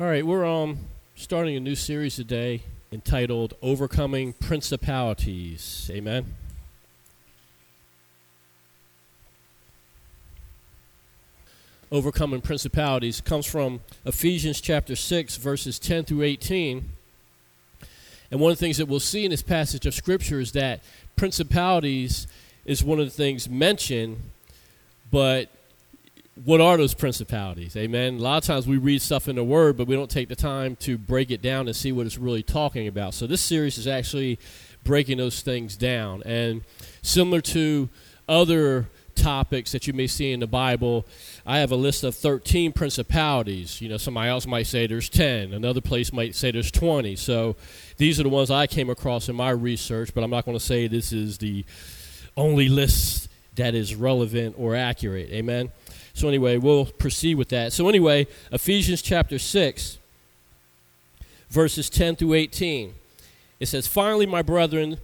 All right, we're um starting a new series today entitled Overcoming Principalities. Amen. Overcoming Principalities comes from Ephesians chapter 6 verses 10 through 18. And one of the things that we'll see in this passage of scripture is that principalities is one of the things mentioned, but what are those principalities? Amen. A lot of times we read stuff in the Word, but we don't take the time to break it down and see what it's really talking about. So this series is actually breaking those things down. And similar to other topics that you may see in the Bible, I have a list of 13 principalities. You know, somebody else might say there's 10, another place might say there's 20. So these are the ones I came across in my research, but I'm not going to say this is the only list that is relevant or accurate. Amen. So, anyway, we'll proceed with that. So, anyway, Ephesians chapter 6, verses 10 through 18. It says, Finally, my brethren,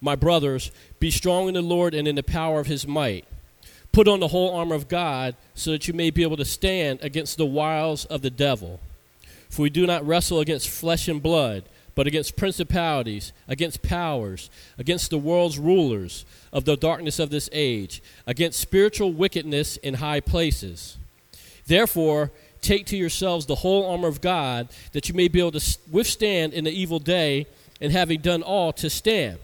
my brothers, be strong in the Lord and in the power of his might. Put on the whole armor of God so that you may be able to stand against the wiles of the devil. For we do not wrestle against flesh and blood but against principalities, against powers, against the world's rulers of the darkness of this age, against spiritual wickedness in high places. Therefore, take to yourselves the whole armor of God, that you may be able to withstand in the evil day, and having done all, to stand.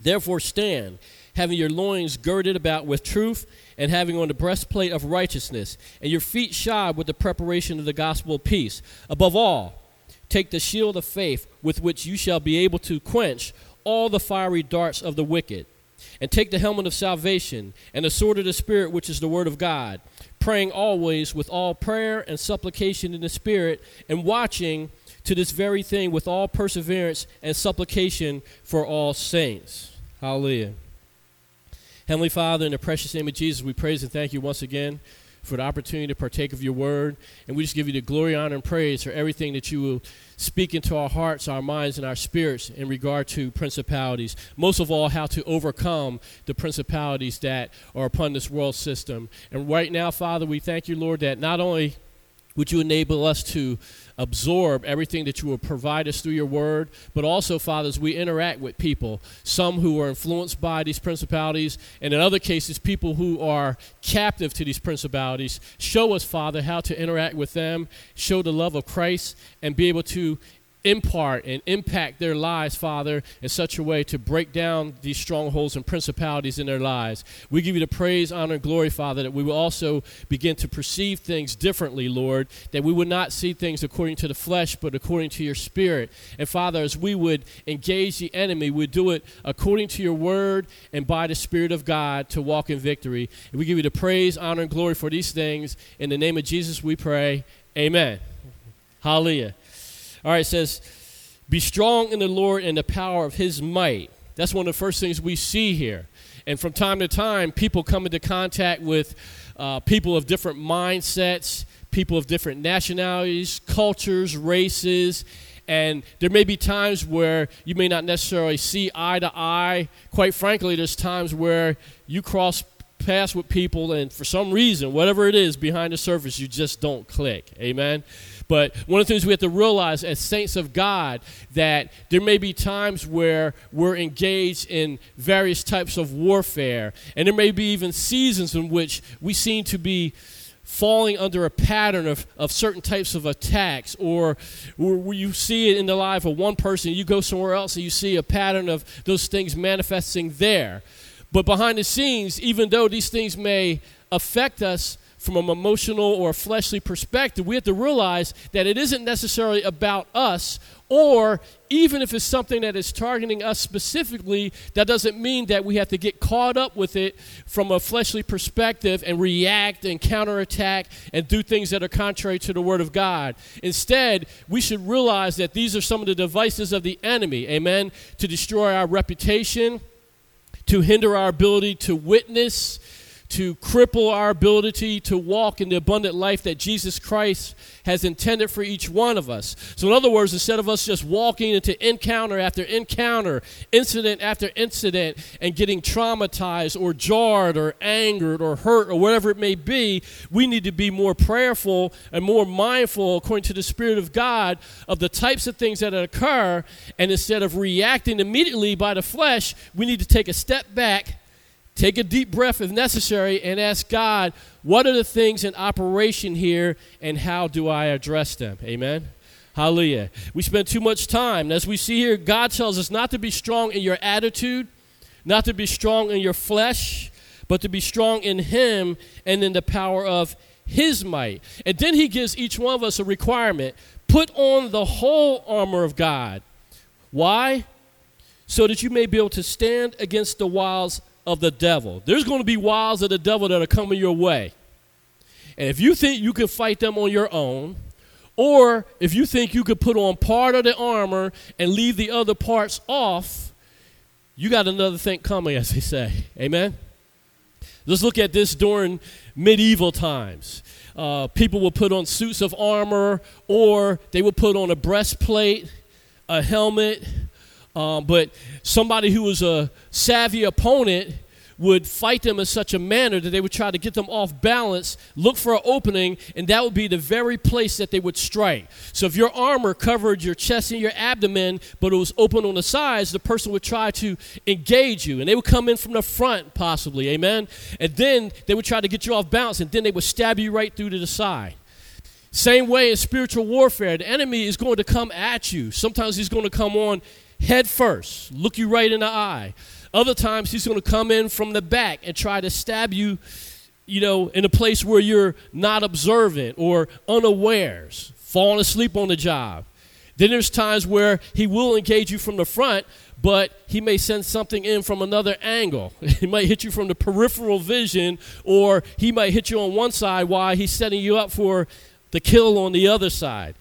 Therefore, stand, having your loins girded about with truth, and having on the breastplate of righteousness, and your feet shod with the preparation of the gospel of peace. Above all, Take the shield of faith with which you shall be able to quench all the fiery darts of the wicked. And take the helmet of salvation and the sword of the Spirit, which is the word of God, praying always with all prayer and supplication in the Spirit, and watching to this very thing with all perseverance and supplication for all saints. Hallelujah. Heavenly Father, in the precious name of Jesus, we praise and thank you once again for the opportunity to partake of your word. And we just give you the glory, honor, and praise for everything that you will speak into our hearts, our minds, and our spirits in regard to principalities. Most of all, how to overcome the principalities that are upon this world system. And right now, Father, we thank you, Lord, that not only would you enable us to absorb everything that you will provide us through your word, but also, Father, as we interact with people, some who are influenced by these principalities, and in other cases, people who are captive to these principalities, show us, Father, how to interact with them, show the love of Christ, and be able to impart and impact their lives, Father, in such a way to break down these strongholds and principalities in their lives. We give you the praise, honor, and glory, Father, that we will also begin to perceive things differently, Lord, that we would not see things according to the flesh, but according to your spirit. And Father, as we would engage the enemy, we do it according to your word and by the Spirit of God to walk in victory. And we give you the praise, honor, and glory for these things. In the name of Jesus, we pray. Amen. Hallelujah. All right, it says, Be strong in the Lord and the power of his might. That's one of the first things we see here. And from time to time, people come into contact with uh, people of different mindsets, people of different nationalities, cultures, races. And there may be times where you may not necessarily see eye to eye. Quite frankly, there's times where you cross paths with people, and for some reason, whatever it is behind the surface, you just don't click. Amen. But one of the things we have to realize as saints of God that there may be times where we're engaged in various types of warfare, and there may be even seasons in which we seem to be falling under a pattern of, of certain types of attacks, or where you see it in the life of one person, you go somewhere else and you see a pattern of those things manifesting there. But behind the scenes, even though these things may affect us, from an emotional or a fleshly perspective, we have to realize that it isn't necessarily about us, or even if it's something that is targeting us specifically, that doesn't mean that we have to get caught up with it from a fleshly perspective and react and counterattack and do things that are contrary to the Word of God. Instead, we should realize that these are some of the devices of the enemy, amen, to destroy our reputation, to hinder our ability to witness to cripple our ability to walk in the abundant life that Jesus Christ has intended for each one of us. So, in other words, instead of us just walking into encounter after encounter, incident after incident, and getting traumatized or jarred or angered or hurt or whatever it may be, we need to be more prayerful and more mindful, according to the Spirit of God, of the types of things that occur. And instead of reacting immediately by the flesh, we need to take a step back Take a deep breath if necessary and ask God, what are the things in operation here and how do I address them? Amen. Hallelujah. We spend too much time. As we see here, God tells us not to be strong in your attitude, not to be strong in your flesh, but to be strong in Him and in the power of His might. And then He gives each one of us a requirement put on the whole armor of God. Why? So that you may be able to stand against the wiles of the devil. There's going to be wiles of the devil that are coming your way. And if you think you can fight them on your own, or if you think you could put on part of the armor and leave the other parts off, you got another thing coming, as they say. Amen? Let's look at this during medieval times. Uh, people would put on suits of armor, or they would put on a breastplate, a helmet, um, but somebody who was a savvy opponent would fight them in such a manner that they would try to get them off balance, look for an opening, and that would be the very place that they would strike. So if your armor covered your chest and your abdomen, but it was open on the sides, the person would try to engage you. And they would come in from the front, possibly, amen? And then they would try to get you off balance, and then they would stab you right through to the side. Same way in spiritual warfare, the enemy is going to come at you. Sometimes he's going to come on head first, look you right in the eye. Other times he's going to come in from the back and try to stab you, you know, in a place where you're not observant or unawares, falling asleep on the job. Then there's times where he will engage you from the front, but he may send something in from another angle. he might hit you from the peripheral vision, or he might hit you on one side while he's setting you up for the kill on the other side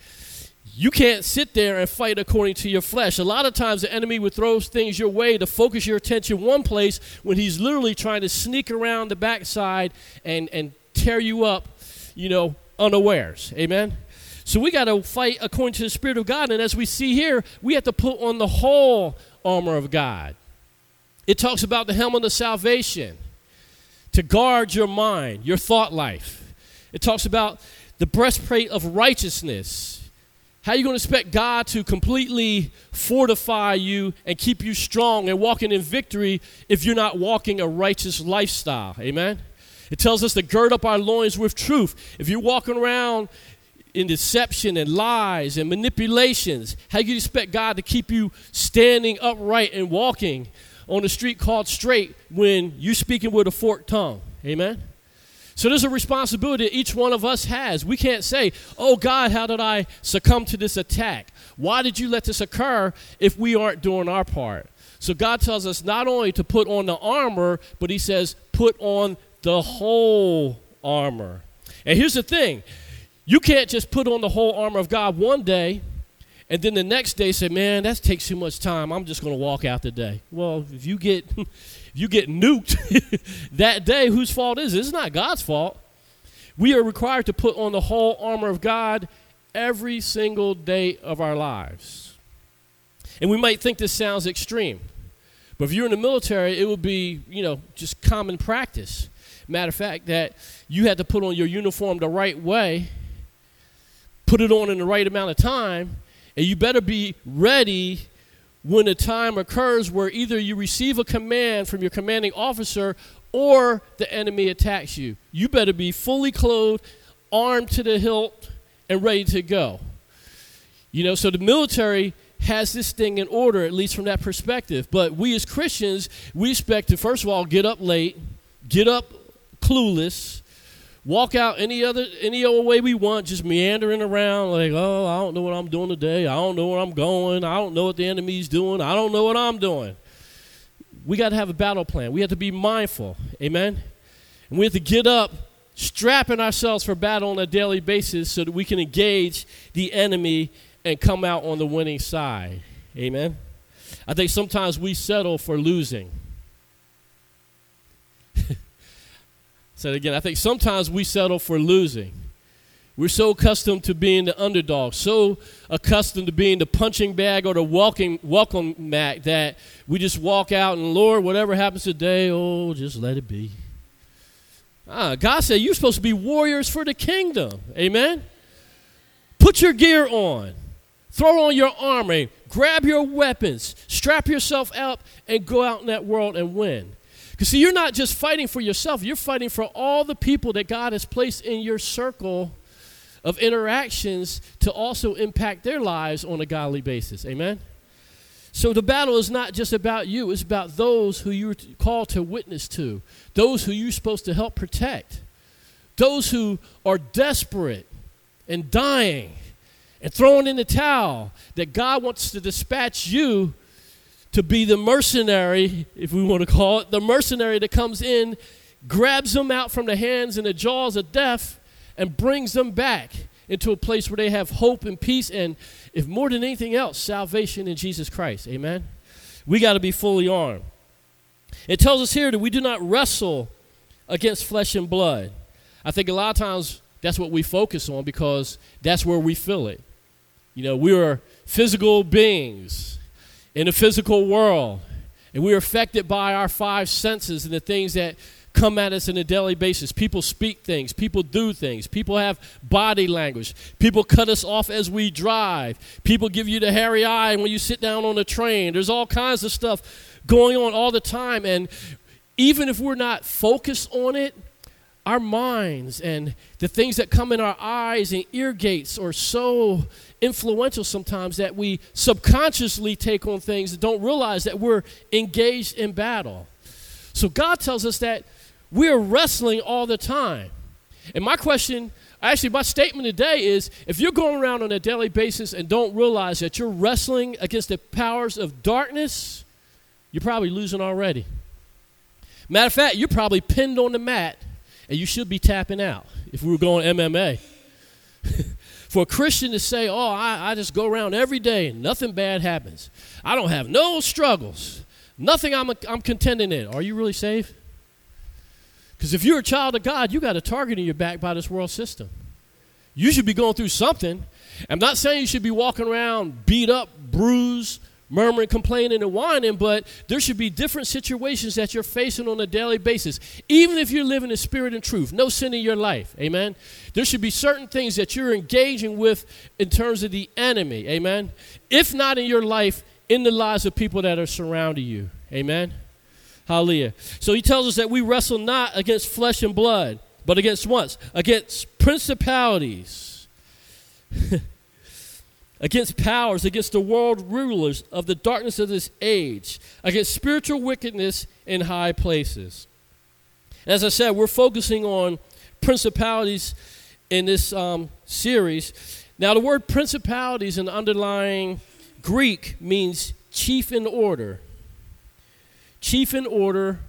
you can't sit there and fight according to your flesh. A lot of times the enemy would throw things your way to focus your attention one place when he's literally trying to sneak around the backside and, and tear you up, you know, unawares. Amen? So we got to fight according to the Spirit of God. And as we see here, we have to put on the whole armor of God. It talks about the helmet of salvation to guard your mind, your thought life. It talks about the breastplate of righteousness how are you going to expect God to completely fortify you and keep you strong and walking in victory if you're not walking a righteous lifestyle? Amen? It tells us to gird up our loins with truth. If you're walking around in deception and lies and manipulations, how you expect God to keep you standing upright and walking on the street called straight when you're speaking with a forked tongue? Amen? So there's a responsibility that each one of us has. We can't say, oh God, how did I succumb to this attack? Why did you let this occur if we aren't doing our part? So God tells us not only to put on the armor, but He says, put on the whole armor. And here's the thing you can't just put on the whole armor of God one day and then the next day say, man, that takes too much time. I'm just going to walk out the day. Well, if you get you get nuked that day, whose fault is it? It's not God's fault. We are required to put on the whole armor of God every single day of our lives. And we might think this sounds extreme, but if you're in the military, it would be, you know, just common practice. Matter of fact, that you had to put on your uniform the right way, put it on in the right amount of time, and you better be ready when a time occurs where either you receive a command from your commanding officer or the enemy attacks you. You better be fully clothed, armed to the hilt, and ready to go. You know, so the military has this thing in order, at least from that perspective. But we as Christians, we expect to, first of all, get up late, get up clueless, walk out any other any old way we want, just meandering around like, oh, I don't know what I'm doing today. I don't know where I'm going. I don't know what the enemy's doing. I don't know what I'm doing. We got to have a battle plan. We have to be mindful. Amen. And we have to get up, strapping ourselves for battle on a daily basis so that we can engage the enemy and come out on the winning side. Amen. I think sometimes we settle for losing. Say it again. I think sometimes we settle for losing. We're so accustomed to being the underdog, so accustomed to being the punching bag or the welcome, welcome mat that we just walk out and, Lord, whatever happens today, oh, just let it be. Ah, God said you're supposed to be warriors for the kingdom. Amen? Put your gear on, throw on your armor, grab your weapons, strap yourself up, and go out in that world and win. Because, see, you're not just fighting for yourself, you're fighting for all the people that God has placed in your circle of interactions to also impact their lives on a godly basis. Amen? So the battle is not just about you, it's about those who you're called to witness to, those who you're supposed to help protect, those who are desperate and dying and throwing in the towel, that God wants to dispatch you to be the mercenary, if we want to call it, the mercenary that comes in, grabs them out from the hands and the jaws of death, and brings them back into a place where they have hope and peace and, if more than anything else, salvation in Jesus Christ. Amen? We got to be fully armed. It tells us here that we do not wrestle against flesh and blood. I think a lot of times that's what we focus on because that's where we feel it. You know, we are physical beings in a physical world, and we are affected by our five senses and the things that come at us on a daily basis. People speak things, people do things, people have body language, people cut us off as we drive, people give you the hairy eye when you sit down on a train. There's all kinds of stuff going on all the time. And even if we're not focused on it, our minds and the things that come in our eyes and ear gates are so influential sometimes that we subconsciously take on things and don't realize that we're engaged in battle. So God tells us that we're wrestling all the time. And my question, actually, my statement today is if you're going around on a daily basis and don't realize that you're wrestling against the powers of darkness, you're probably losing already. Matter of fact, you're probably pinned on the mat and you should be tapping out if we were going MMA. For a Christian to say, oh, I, I just go around every day and nothing bad happens, I don't have no struggles, nothing I'm, I'm contending in. Are you really saved? Because if you're a child of God, you got a target in your back by this world system. You should be going through something. I'm not saying you should be walking around beat up, bruised, murmuring, complaining, and whining, but there should be different situations that you're facing on a daily basis. Even if you're living in spirit and truth, no sin in your life. Amen. There should be certain things that you're engaging with in terms of the enemy. Amen. If not in your life, in the lives of people that are surrounding you. Amen. Hallelujah. So he tells us that we wrestle not against flesh and blood, but against what? Against principalities, against powers, against the world rulers of the darkness of this age, against spiritual wickedness in high places. As I said, we're focusing on principalities in this um, series. Now, the word principalities in the underlying Greek means chief in order chief in order,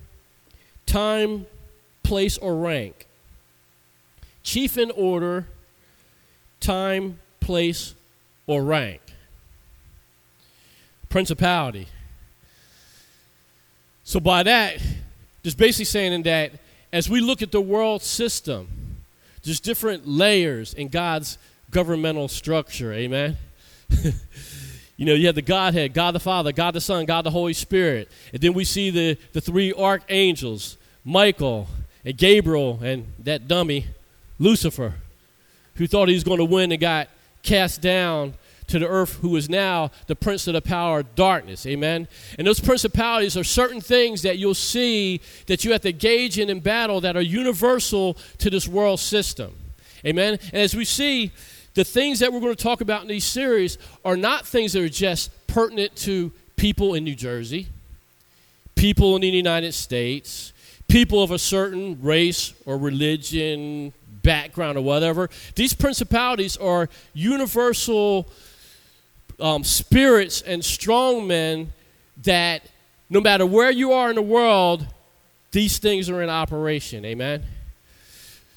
time, place, or rank. Chief in order, time, place, or rank. Principality. So, by that, just basically saying that as we look at the world system, there's different layers in God's governmental structure. Amen. You know, you have the Godhead, God the Father, God the Son, God the Holy Spirit. And then we see the, the three archangels, Michael and Gabriel and that dummy, Lucifer, who thought he was going to win and got cast down to the earth, who is now the prince of the power of darkness. Amen. And those principalities are certain things that you'll see that you have to engage in in battle that are universal to this world system. Amen. And as we see, the things that we're going to talk about in these series are not things that are just pertinent to people in New Jersey, people in the United States, people of a certain race or religion, background, or whatever. These principalities are universal um, spirits and strong men that no matter where you are in the world, these things are in operation. Amen.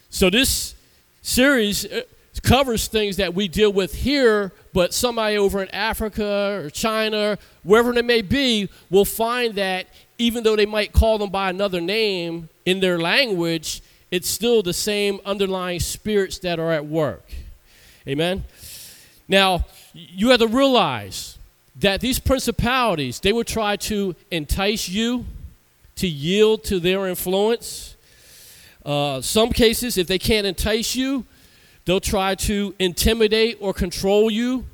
So this series uh, covers things that we deal with here, but somebody over in Africa or China, wherever they may be, will find that even though they might call them by another name in their language, it's still the same underlying spirits that are at work. Amen. Now, you have to realize that these principalities, they will try to entice you to yield to their influence. Uh, some cases, if they can't entice you, they'll try to intimidate or control you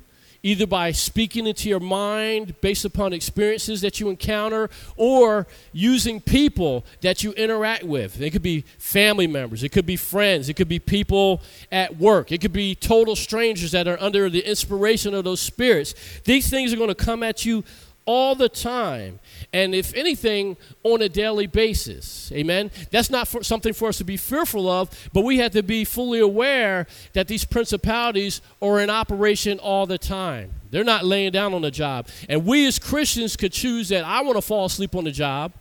either by speaking into your mind based upon experiences that you encounter or using people that you interact with. It could be family members, it could be friends, it could be people at work, it could be total strangers that are under the inspiration of those spirits. These things are going to come at you all the time. And if anything, on a daily basis. Amen. That's not for something for us to be fearful of, but we have to be fully aware that these principalities are in operation all the time. They're not laying down on the job. And we as Christians could choose that I want to fall asleep on the job.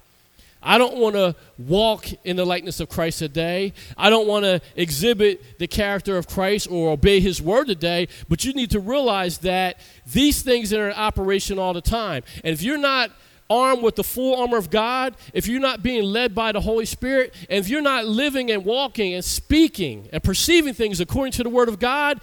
I don't want to walk in the likeness of Christ today. I don't want to exhibit the character of Christ or obey his word today. But you need to realize that these things are in operation all the time. And if you're not armed with the full armor of God, if you're not being led by the Holy Spirit, and if you're not living and walking and speaking and perceiving things according to the word of God,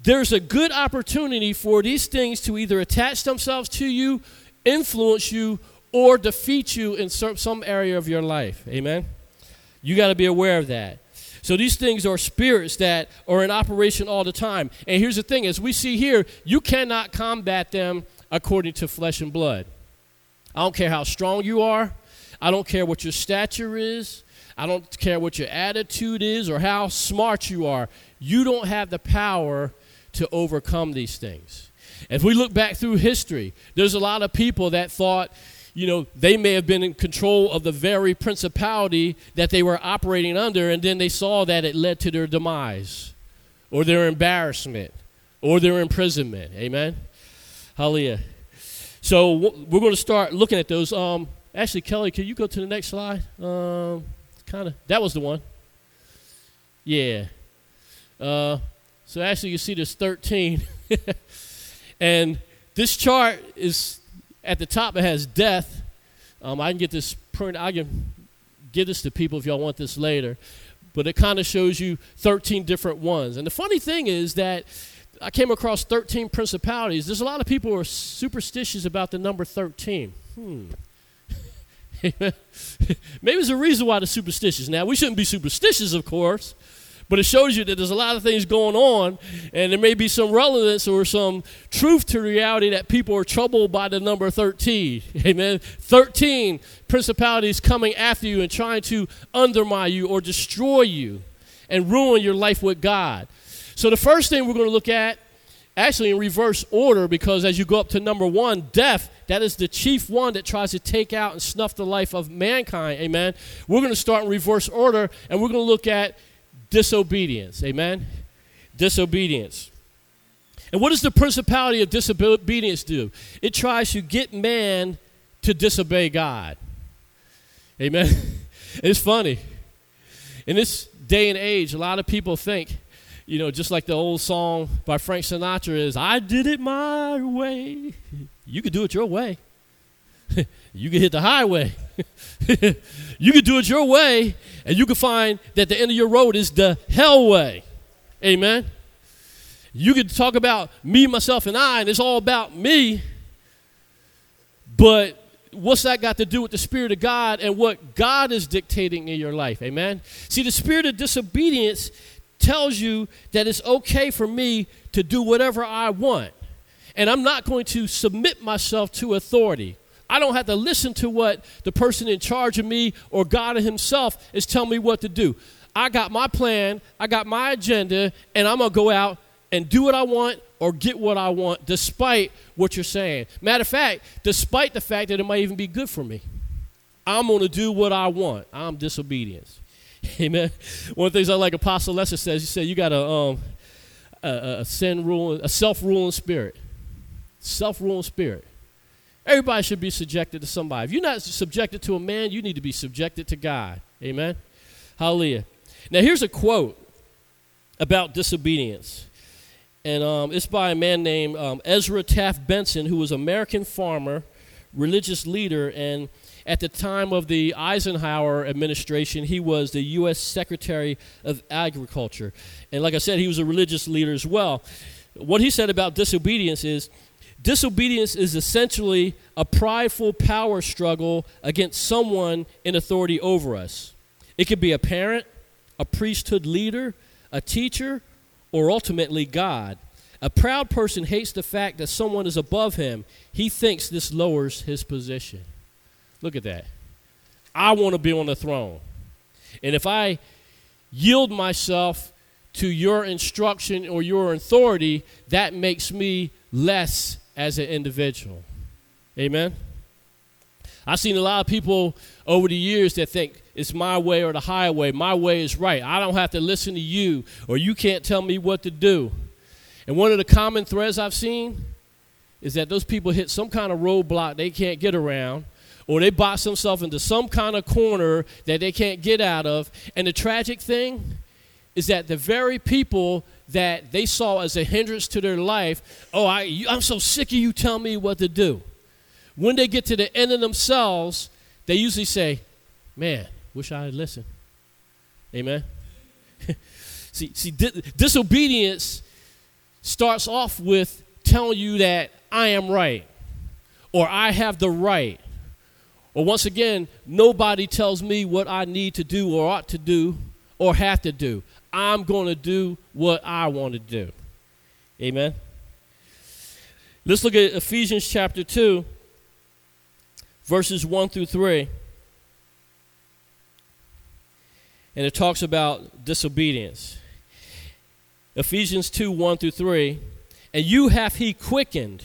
there's a good opportunity for these things to either attach themselves to you, influence you, or defeat you in some area of your life. Amen? You got to be aware of that. So these things are spirits that are in operation all the time. And here's the thing as we see here, you cannot combat them according to flesh and blood. I don't care how strong you are, I don't care what your stature is, I don't care what your attitude is or how smart you are. You don't have the power to overcome these things. If we look back through history, there's a lot of people that thought you know, they may have been in control of the very principality that they were operating under, and then they saw that it led to their demise or their embarrassment or their imprisonment. Amen? Hallelujah. So we're going to start looking at those. Um, actually, Kelly, can you go to the next slide? Um, kind of. That was the one. Yeah. Uh, so actually, you see there's 13. and this chart is at the top it has death. Um, I can get this print. I can give this to people if y'all want this later. But it kind of shows you 13 different ones. And the funny thing is that I came across 13 principalities. There's a lot of people who are superstitious about the number 13. Hmm. Maybe there's a reason why they're superstitious. Now, we shouldn't be superstitious, of course, but it shows you that there's a lot of things going on, and there may be some relevance or some truth to reality that people are troubled by the number 13. Amen. 13 principalities coming after you and trying to undermine you or destroy you and ruin your life with God. So, the first thing we're going to look at actually in reverse order because as you go up to number one, death, that is the chief one that tries to take out and snuff the life of mankind. Amen. We're going to start in reverse order and we're going to look at disobedience. Amen? Disobedience. And what does the principality of disobedience do? It tries to get man to disobey God. Amen? it's funny. In this day and age, a lot of people think, you know, just like the old song by Frank Sinatra is, I did it my way. You could do it your way. you can hit the highway. you can do it your way, and you can find that the end of your road is the hell way. Amen. You can talk about me, myself, and I, and it's all about me. But what's that got to do with the Spirit of God and what God is dictating in your life? Amen. See, the spirit of disobedience tells you that it's okay for me to do whatever I want. And I'm not going to submit myself to authority. I don't have to listen to what the person in charge of me or God Himself is telling me what to do. I got my plan, I got my agenda, and I'm going to go out and do what I want or get what I want despite what you're saying. Matter of fact, despite the fact that it might even be good for me. I'm going to do what I want. I'm disobedience. Amen. One of the things I like Apostle Lester says, he said you got a, um, a, a sin ruling, a self-ruling spirit. Self-ruling spirit. Everybody should be subjected to somebody. If you're not subjected to a man, you need to be subjected to God. Amen? Hallelujah. Now, here's a quote about disobedience. And um, it's by a man named um, Ezra Taft Benson, who was an American farmer religious leader, and at the time of the Eisenhower administration, he was the U.S. Secretary of Agriculture. And like I said, he was a religious leader as well. What he said about disobedience is disobedience is essentially a prideful power struggle against someone in authority over us. It could be a parent, a priesthood leader, a teacher, or ultimately God. A proud person hates the fact that someone is above him. He thinks this lowers his position. Look at that. I want to be on the throne. And if I yield myself to your instruction or your authority, that makes me less as an individual. Amen? I've seen a lot of people over the years that think it's my way or the highway. My way is right. I don't have to listen to you, or you can't tell me what to do. And one of the common threads I've seen is that those people hit some kind of roadblock they can't get around, or they box themselves into some kind of corner that they can't get out of. And the tragic thing is that the very people that they saw as a hindrance to their life, oh, I, I'm so sick of you telling me what to do. When they get to the end of themselves, they usually say, man, wish I had listened. Amen. see, see, di- disobedience starts off with telling you that I am right or I have the right or once again, nobody tells me what I need to do or ought to do or have to do. I'm going to do what I want to do. Amen. Let's look at Ephesians chapter 2, verses 1 through 3. And it talks about disobedience. Ephesians 2 1 through 3. And you have he quickened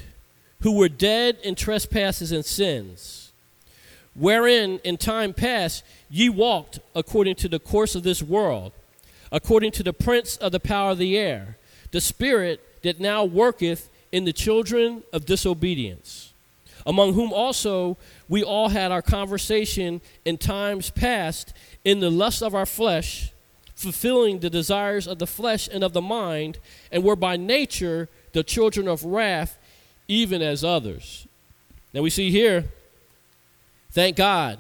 who were dead in trespasses and sins wherein in time past ye walked according to the course of this world, according to the prince of the power of the air, the spirit that now worketh in the children of disobedience, among whom also we all had our conversation in times past in the lust of our flesh, fulfilling the desires of the flesh and of the mind, and were by nature the children of wrath, even as others. Now we see here Thank God.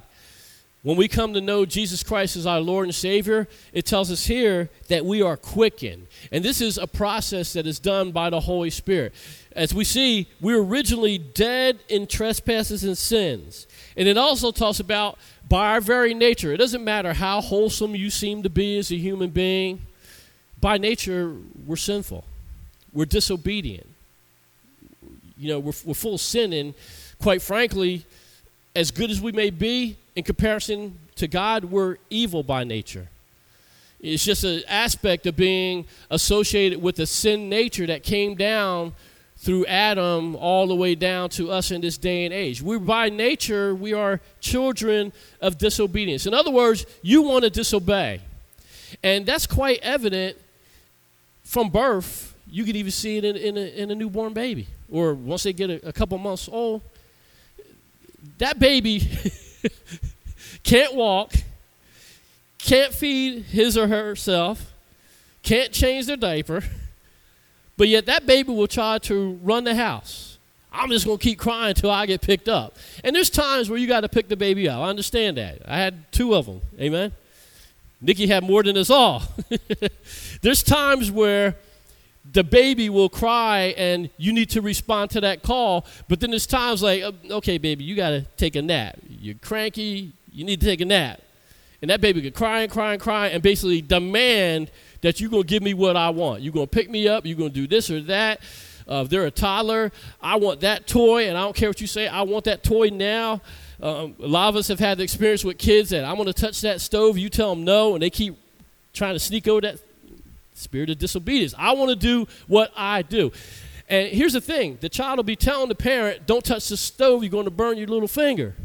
When we come to know Jesus Christ as our Lord and Savior, it tells us here that we are quickened. And this is a process that is done by the Holy Spirit. As we see, we were originally dead in trespasses and sins. And it also talks about by our very nature. It doesn't matter how wholesome you seem to be as a human being, by nature, we're sinful. We're disobedient. You know, we're, we're full of sin. And quite frankly, as good as we may be, in comparison to God, we're evil by nature. It's just an aspect of being associated with the sin nature that came down through Adam all the way down to us in this day and age. We by nature we are children of disobedience. In other words, you want to disobey. And that's quite evident from birth. You can even see it in, in, a, in a newborn baby. Or once they get a, a couple months old, that baby can't walk, can't feed his or herself, can't change their diaper, but yet that baby will try to run the house. I'm just going to keep crying until I get picked up. And there's times where you got to pick the baby up. I understand that. I had two of them. Amen. Nikki had more than us all. there's times where the baby will cry and you need to respond to that call. But then there's times like, uh, okay, baby, you got to take a nap. You're cranky, you need to take a nap. And that baby could cry and cry and cry and basically demand that you're going to give me what I want. You're going to pick me up, you're going to do this or that. Uh, if they're a toddler, I want that toy, and I don't care what you say, I want that toy now. Um, a lot of us have had the experience with kids that I'm going to touch that stove, you tell them no, and they keep trying to sneak over that Spirit of disobedience. I want to do what I do. And here's the thing the child will be telling the parent, don't touch the stove, you're going to burn your little finger.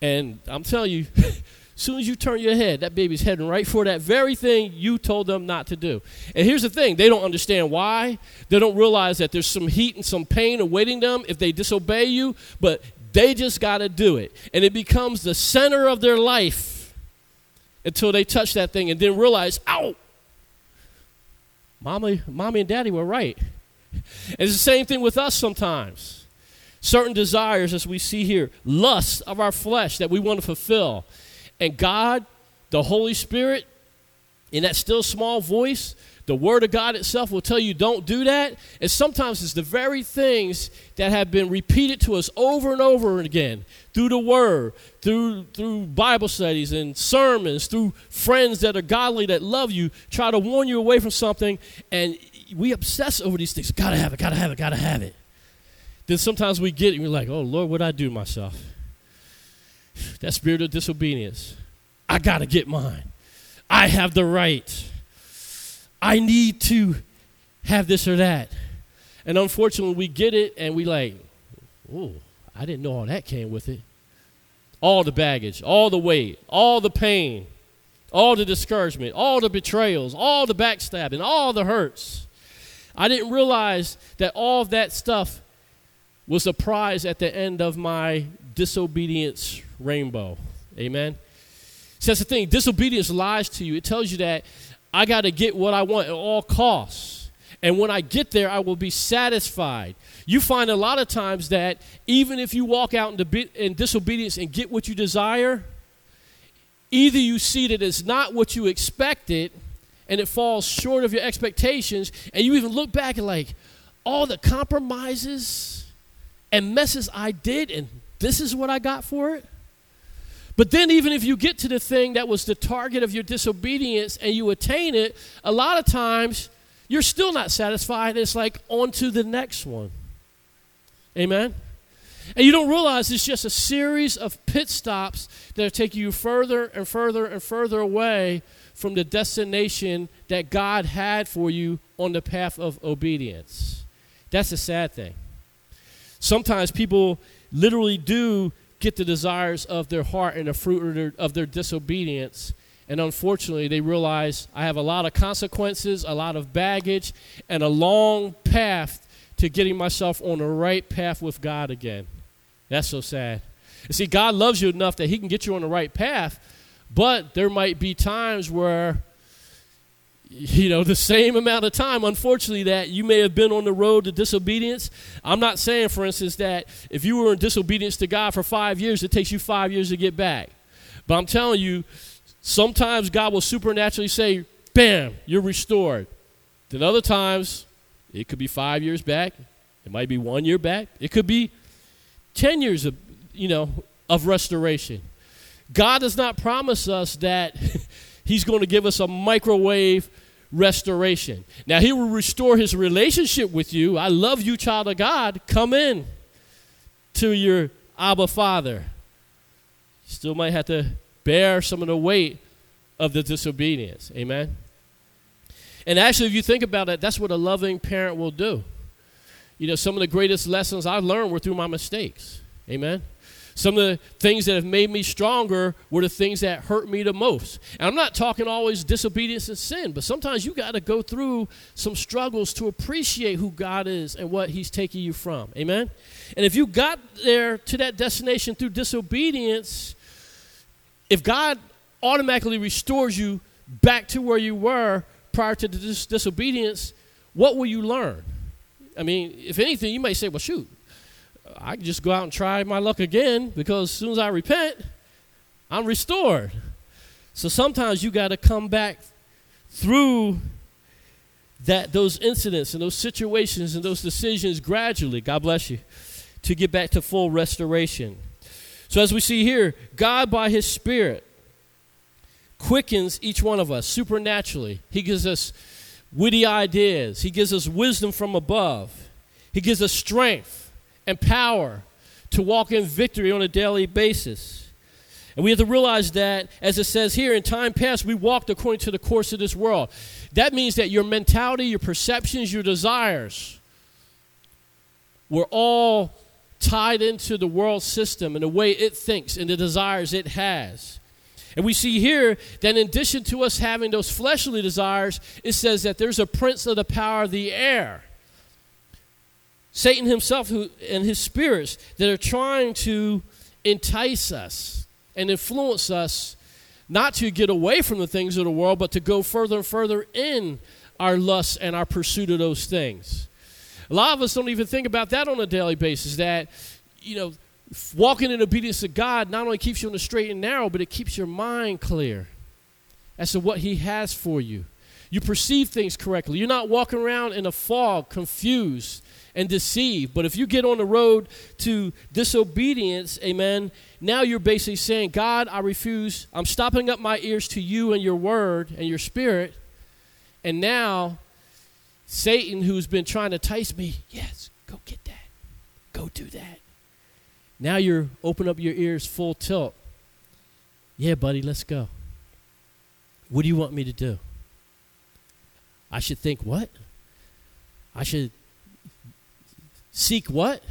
And I'm telling you, as soon as you turn your head, that baby's heading right for that very thing you told them not to do. And here's the thing they don't understand why. They don't realize that there's some heat and some pain awaiting them if they disobey you, but they just got to do it. And it becomes the center of their life until they touch that thing and then realize, ow, Mommy, mommy and daddy were right. And it's the same thing with us sometimes. certain desires, as we see here, lusts of our flesh that we want to fulfill. And God, the Holy Spirit, in that still small voice, the Word of God itself will tell you don't do that. And sometimes it's the very things that have been repeated to us over and over again through the Word, through, through Bible studies and sermons, through friends that are godly that love you, try to warn you away from something. And we obsess over these things. Gotta have it, gotta have it, gotta have it. Then sometimes we get it and we're like, oh, Lord, what'd I do myself? That spirit of disobedience. I gotta get mine. I have the right. I need to have this or that. And unfortunately, we get it and we like, oh, I didn't know all that came with it. All the baggage, all the weight, all the pain, all the discouragement, all the betrayals, all the backstabbing, all the hurts. I didn't realize that all of that stuff was a prize at the end of my disobedience rainbow. Amen. So that's the thing. Disobedience lies to you. It tells you that I got to get what I want at all costs. And when I get there, I will be satisfied. You find a lot of times that even if you walk out in, in disobedience and get what you desire, either you see that it's not what you expected and it falls short of your expectations, and you even look back and like, all the compromises and messes I did, and this is what I got for it. But then, even if you get to the thing that was the target of your disobedience and you attain it, a lot of times you're still not satisfied. It's like on to the next one. Amen? And you don't realize it's just a series of pit stops that are taking you further and further and further away from the destination that God had for you on the path of obedience. That's a sad thing. Sometimes people literally do get the desires of their heart and the fruit of their, of their disobedience. And unfortunately, they realize I have a lot of consequences, a lot of baggage, and a long path to getting myself on the right path with God again. That's so sad. You see, God loves you enough that He can get you on the right path, but there might be times where you know, the same amount of time, unfortunately, that you may have been on the road to disobedience. I'm not saying, for instance, that if you were in disobedience to God for five years, it takes you five years to get back. But I'm telling you, sometimes God will supernaturally say, bam, you're restored. Then other times, it could be five years back. It might be one year back. It could be 10 years of, you know, of restoration. God does not promise us that He's going to give us a microwave restoration. Now, He will restore His relationship with you. I love you, child of God. Come in to your Abba Father. You still might have to bear some of the weight of the disobedience. Amen. And actually, if you think about it, that's what a loving parent will do. You know, some of the greatest lessons I learned were through my mistakes. Amen. Some of the things that have made me stronger were the things that hurt me the most. And I'm not talking always disobedience and sin, but sometimes you got to go through some struggles to appreciate who God is and what He's taking you from. Amen? And if you got there to that destination through disobedience, if God automatically restores you back to where you were prior to the dis- disobedience, what will you learn? I mean, if anything, you may say, well, shoot, I can just go out and try my luck again because as soon as I repent, I'm restored. So sometimes you got to come back through that those incidents and those situations and those decisions gradually. God bless you to get back to full restoration. So as we see here, God by his spirit quickens each one of us supernaturally. He gives us witty ideas. He gives us wisdom from above. He gives us strength and power to walk in victory on a daily basis. And we have to realize that, as it says here, in time past, we walked according to the course of this world. That means that your mentality, your perceptions, your desires were all tied into the world system and the way it thinks and the desires it has. And we see here that in addition to us having those fleshly desires, it says that there's a prince of the power of the air Satan himself who, and his spirits that are trying to entice us and influence us not to get away from the things of the world, but to go further and further in our lust and our pursuit of those things. A lot of us don't even think about that on a daily basis. That, you know, walking in obedience to God not only keeps you on the straight and narrow, but it keeps your mind clear as to what He has for you. You perceive things correctly. You're not walking around in a fog, confused and deceive. But if you get on the road to disobedience, amen, now you're basically saying, God, I refuse. I'm stopping up my ears to you and your word and your spirit. And now, Satan, who's been trying to entice me, yes, go get that. Go do that. Now you're open up your ears full tilt. Yeah, buddy, let's go. What do you want me to do? I should think what? I should seek what?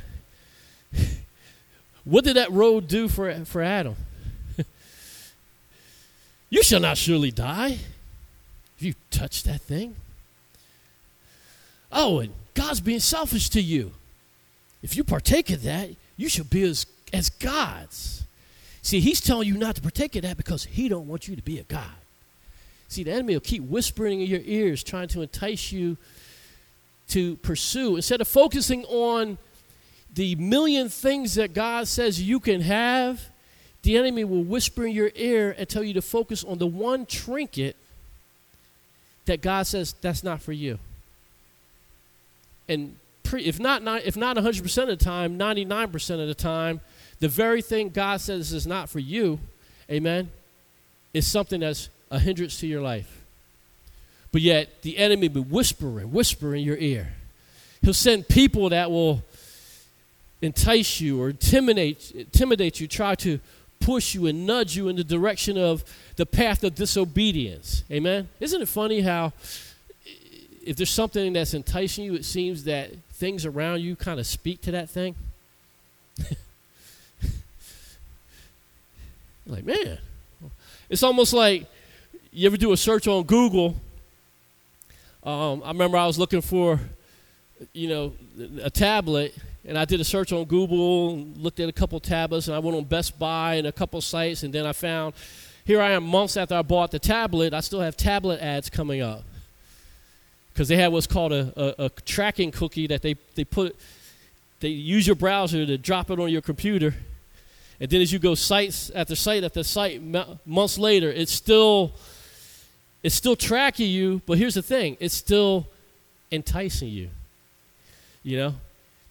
what did that road do for, for Adam? you shall not surely die if you touch that thing. Oh, and God's being selfish to you. If you partake of that, you should be as, as gods. See, he's telling you not to partake of that because he don't want you to be a god. See, the enemy will keep whispering in your ears, trying to entice you to pursue. Instead of focusing on the million things that God says you can have, the enemy will whisper in your ear and tell you to focus on the one trinket that God says that's not for you. And pre, if not, not if not 100% of the time, 99% of the time, the very thing God says is not for you, amen, is something that's a hindrance to your life. But yet the enemy will whisper and whisper in your ear. He'll send people that will entice you or intimidate, intimidate you, try to push you and nudge you in the direction of the path of disobedience. Amen? Isn't it funny how if there's something that's enticing you, it seems that things around you kind of speak to that thing? like, man, it's almost like you ever do a search on Google um, I remember I was looking for, you know, a tablet, and I did a search on Google, looked at a couple tablets, and I went on Best Buy and a couple sites, and then I found, here I am months after I bought the tablet, I still have tablet ads coming up. Because they have what's called a, a, a, tracking cookie that they, they put they use your browser to drop it on your computer and then as you go sites after site after site months later it's still it's still tracking you, but here's the thing it's still enticing you, you know,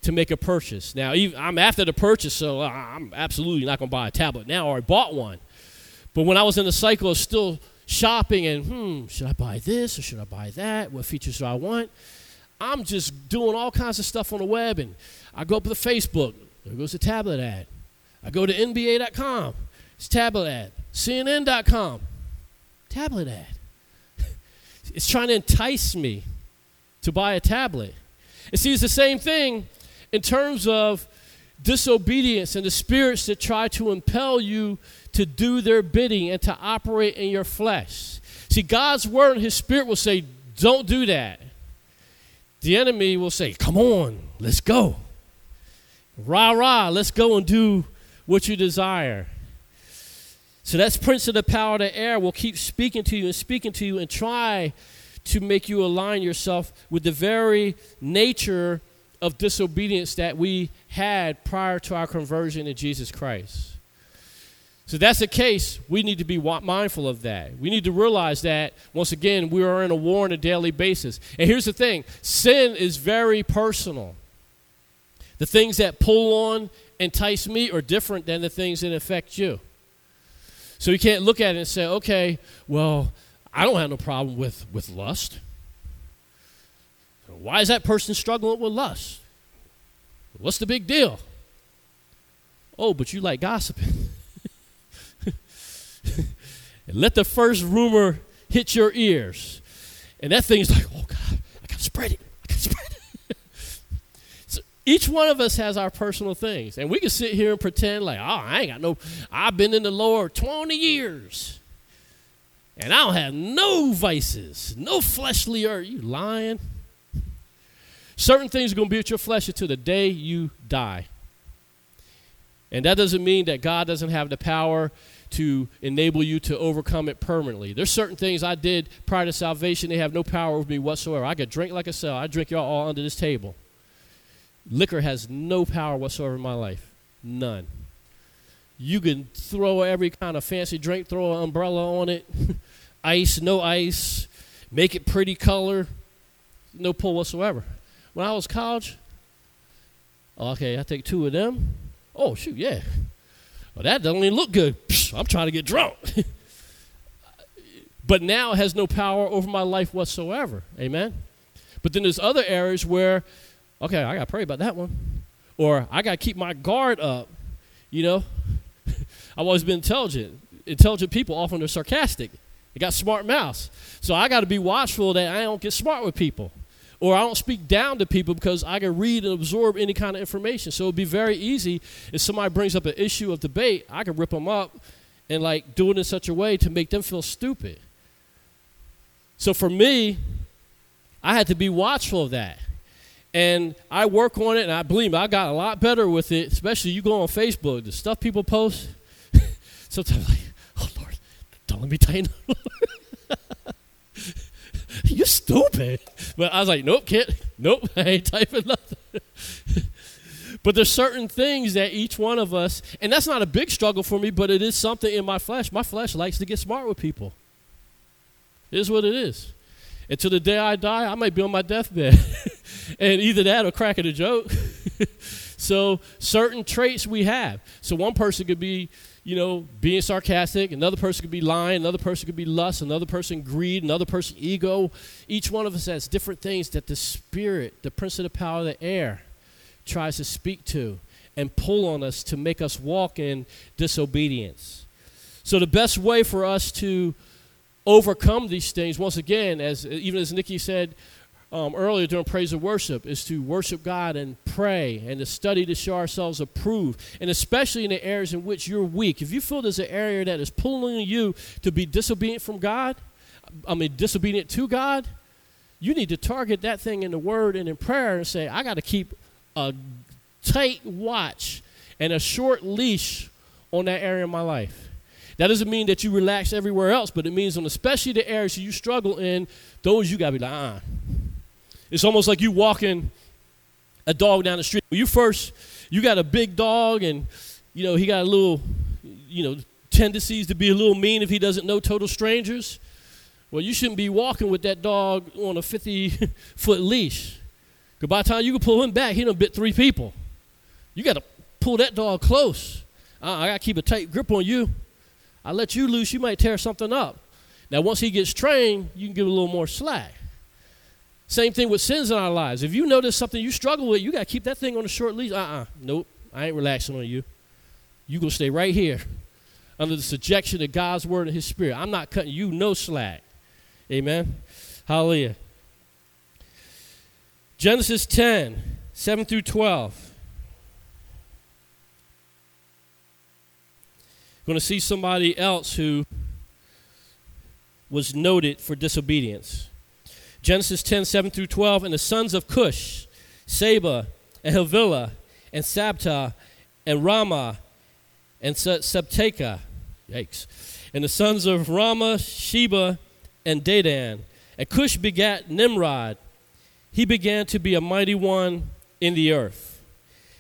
to make a purchase. Now, I'm after the purchase, so I'm absolutely not going to buy a tablet now, or I bought one. But when I was in the cycle of still shopping and, hmm, should I buy this or should I buy that? What features do I want? I'm just doing all kinds of stuff on the web, and I go up to Facebook. There goes the tablet ad. I go to NBA.com. It's tablet ad. CNN.com. Tablet ad. It's trying to entice me to buy a tablet. It sees the same thing in terms of disobedience and the spirits that try to impel you to do their bidding and to operate in your flesh. See, God's word and his spirit will say, don't do that. The enemy will say, come on, let's go. Rah, rah, let's go and do what you desire. So that's Prince of the Power of the Air will keep speaking to you and speaking to you and try to make you align yourself with the very nature of disobedience that we had prior to our conversion in Jesus Christ. So that's the case. We need to be mindful of that. We need to realize that, once again, we are in a war on a daily basis. And here's the thing sin is very personal. The things that pull on, entice me, are different than the things that affect you. So you can't look at it and say, okay, well, I don't have no problem with, with lust. Why is that person struggling with lust? What's the big deal? Oh, but you like gossiping. and let the first rumor hit your ears. And that thing's like, oh God, I gotta spread it. I gotta spread it. Each one of us has our personal things. And we can sit here and pretend like, oh, I ain't got no, I've been in the Lord 20 years. And I don't have no vices, no fleshly Are You lying? Certain things are going to be with your flesh until the day you die. And that doesn't mean that God doesn't have the power to enable you to overcome it permanently. There's certain things I did prior to salvation, they have no power over me whatsoever. I could drink like a cell. I drink y'all all under this table. Liquor has no power whatsoever in my life. None. You can throw every kind of fancy drink, throw an umbrella on it, ice, no ice, make it pretty color, no pull whatsoever. When I was college, okay, I take two of them. Oh shoot, yeah. Well, that doesn't even look good. Psh, I'm trying to get drunk. but now it has no power over my life whatsoever. Amen. But then there's other areas where, okay, I got to pray about that one. Or I got to keep my guard up. You know, I've always been intelligent. Intelligent people often are sarcastic. They got smart mouths. So I got to be watchful that I don't get smart with people. Or I don't speak down to people because I can read and absorb any kind of information. So it'd be very easy if somebody brings up an issue of debate, I can rip them up and like do it in such a way to make them feel stupid. So for me, I had to be watchful of that. And I work on it, and I believe I got a lot better with it, especially you go on Facebook, the stuff people post. Sometimes I'm like, oh, Lord, don't let me tighten up. You're stupid. But I was like, nope, can't, nope, I ain't typing nothing. but there's certain things that each one of us, and that's not a big struggle for me, but it is something in my flesh. My flesh likes to get smart with people. It is what it is. Until the day I die, I might be on my deathbed. and either that or cracking a joke. so, certain traits we have. So, one person could be, you know, being sarcastic, another person could be lying, another person could be lust, another person greed, another person ego. Each one of us has different things that the spirit, the prince of the power of the air, tries to speak to and pull on us to make us walk in disobedience. So, the best way for us to overcome these things, once again, as even as Nikki said um, earlier during praise and worship, is to worship God and pray and to study to show ourselves approved. And especially in the areas in which you're weak. If you feel there's an area that is pulling you to be disobedient from God, I mean, disobedient to God, you need to target that thing in the Word and in prayer and say, I got to keep a tight watch and a short leash on that area of my life. That doesn't mean that you relax everywhere else, but it means on especially the areas you struggle in, those you gotta be like, uh. It's almost like you walking a dog down the street. You first, you got a big dog, and you know he got a little, you know, tendencies to be a little mean if he doesn't know total strangers. Well, you shouldn't be walking with that dog on a 50 foot leash. Because by the time you can pull him back, he done bit three people. You got to pull that dog close. Uh, I got to keep a tight grip on you. I let you loose, you might tear something up. Now, once he gets trained, you can give a little more slack. Same thing with sins in our lives. If you notice something you struggle with, you got to keep that thing on a short leash. Uh uh-uh. uh Nope. I ain't relaxing on you. you going to stay right here under the subjection of God's word and his spirit. I'm not cutting you no slack. Amen. Hallelujah. Genesis 10, 7 through 12. Going to see somebody else who was noted for disobedience. Genesis 10 7 through 12. And the sons of Cush, Seba, and Havilah, and Sabtah, and Raamah, and Septeka. Yikes. And the sons of Raamah, Sheba, and Dedan. And Cush begat Nimrod. He began to be a mighty one in the earth.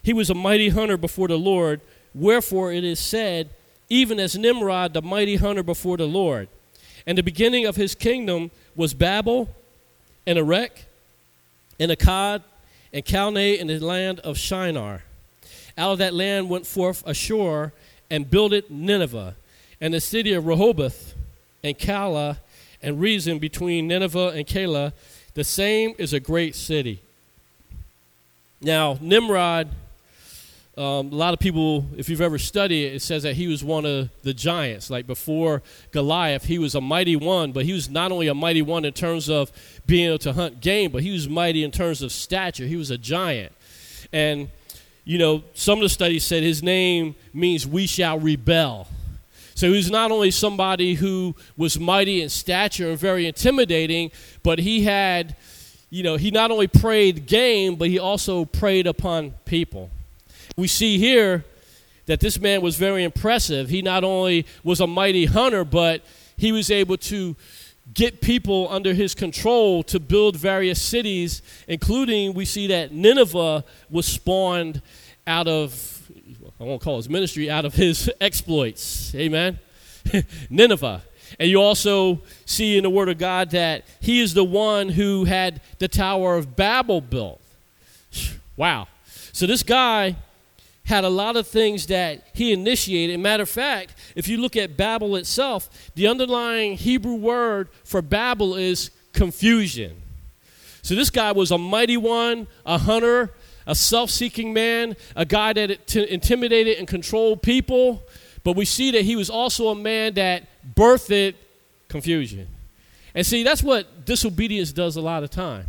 He was a mighty hunter before the Lord. Wherefore it is said, even as Nimrod, the mighty hunter before the Lord. And the beginning of his kingdom was Babel and Erech and Akkad and Calneh in the land of Shinar. Out of that land went forth Ashur and builded Nineveh, and the city of Rehoboth and Calah and Resen between Nineveh and Calah. The same is a great city. Now, Nimrod um, a lot of people, if you've ever studied it, it says that he was one of the giants. Like before Goliath, he was a mighty one, but he was not only a mighty one in terms of being able to hunt game, but he was mighty in terms of stature. He was a giant. And, you know, some of the studies said his name means we shall rebel. So he was not only somebody who was mighty in stature and very intimidating, but he had, you know, he not only preyed game, but he also preyed upon people we see here that this man was very impressive. He not only was a mighty hunter, but he was able to get people under his control to build various cities, including we see that Nineveh was spawned out of, I won't call his ministry, out of his exploits. Amen. Nineveh. And you also see in the Word of God that he is the one who had the Tower of Babel built. Wow. So this guy had a lot of things that he initiated. Matter of fact, if you look at Babel itself, the underlying Hebrew word for Babel is confusion. So this guy was a mighty one, a hunter, a self seeking man, a guy that t- intimidated and controlled people. But we see that he was also a man that birthed confusion. And see, that's what disobedience does a lot of time.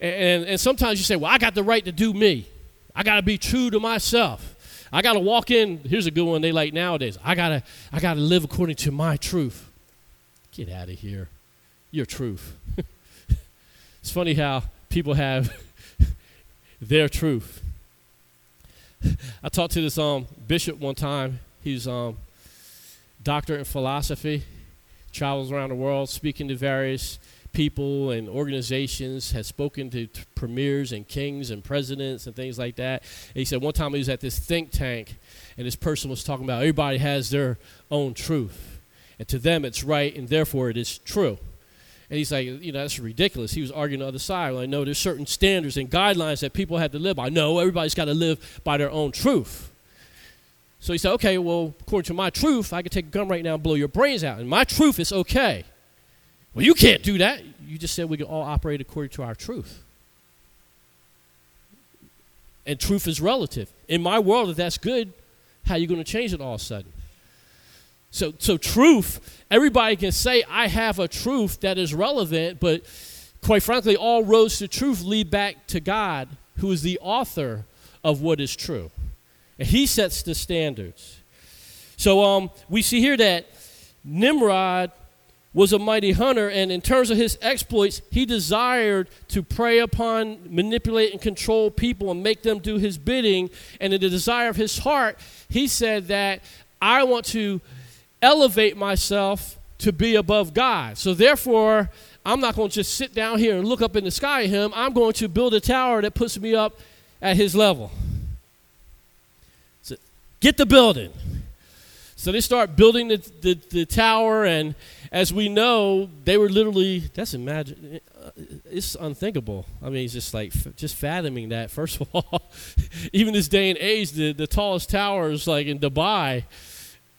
And, and, and sometimes you say, well, I got the right to do me. I got to be true to myself. I got to walk in. Here's a good one they like nowadays. I got to I got to live according to my truth. Get out of here. Your truth. it's funny how people have their truth. I talked to this um, bishop one time. He's um, doctor in philosophy, travels around the world speaking to various people and organizations, has spoken to t- premiers and kings and presidents and things like that. And he said one time he was at this think tank, and this person was talking about everybody has their own truth, and to them it's right, and therefore it is true. And he's like, you know, that's ridiculous. He was arguing the other side. Well, I know there's certain standards and guidelines that people have to live by. No, everybody's got to live by their own truth. So he said, okay, well, according to my truth, I could take a gun right now and blow your brains out. And my truth is okay. Well, you can't do that. You just said we can all operate according to our truth. And truth is relative. In my world, if that's good, how are you going to change it all of a sudden? So, so truth, everybody can say, I have a truth that is relevant, but quite frankly, all roads to truth lead back to God, who is the author of what is true. And he sets the standards. So um, we see here that Nimrod was a mighty hunter, and in terms of his exploits, he desired to prey upon, manipulate, and control people and make them do his bidding. And in the desire of his heart, he said that I want to elevate myself to be above God. So therefore, I'm not going to just sit down here and look up in the sky at him. I'm going to build a tower that puts me up at his level. So get the building. So they start building the, the, the tower, and as we know, they were literally, that's imagine, uh, it's unthinkable. I mean, it's just like, just fathoming that, first of all. Even this day and age, the, the tallest towers, like in Dubai,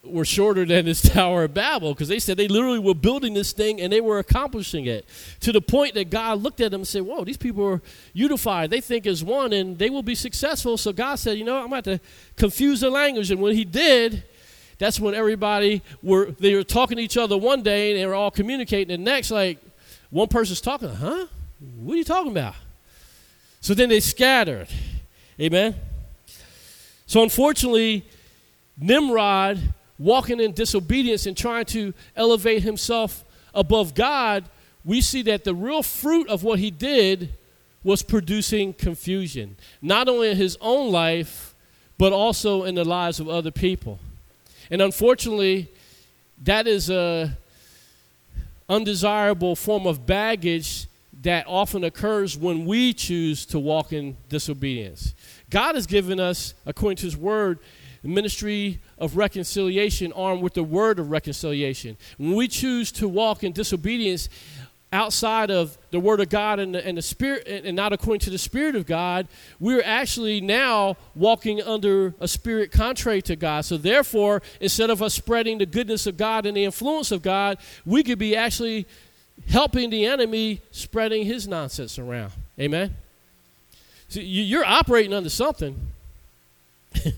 were shorter than this Tower of Babel because they said they literally were building this thing and they were accomplishing it to the point that God looked at them and said, Whoa, these people are unified. They think as one and they will be successful. So God said, You know, I'm going to confuse the language. And when He did, that's when everybody were they were talking to each other one day and they were all communicating. The next like one person's talking huh? What are you talking about? So then they scattered. Amen? So unfortunately nimrod walking in disobedience and trying to elevate himself above god we see that the real fruit of what he did was producing confusion not only in his own life but also in the lives of other people and unfortunately, that is a undesirable form of baggage that often occurs when we choose to walk in disobedience. God has given us, according to His Word, the ministry of reconciliation armed with the word of reconciliation. When we choose to walk in disobedience, outside of the Word of God and the, and the Spirit, and not according to the Spirit of God, we're actually now walking under a spirit contrary to God. So, therefore, instead of us spreading the goodness of God and the influence of God, we could be actually helping the enemy spreading his nonsense around. Amen? So you're operating under something. you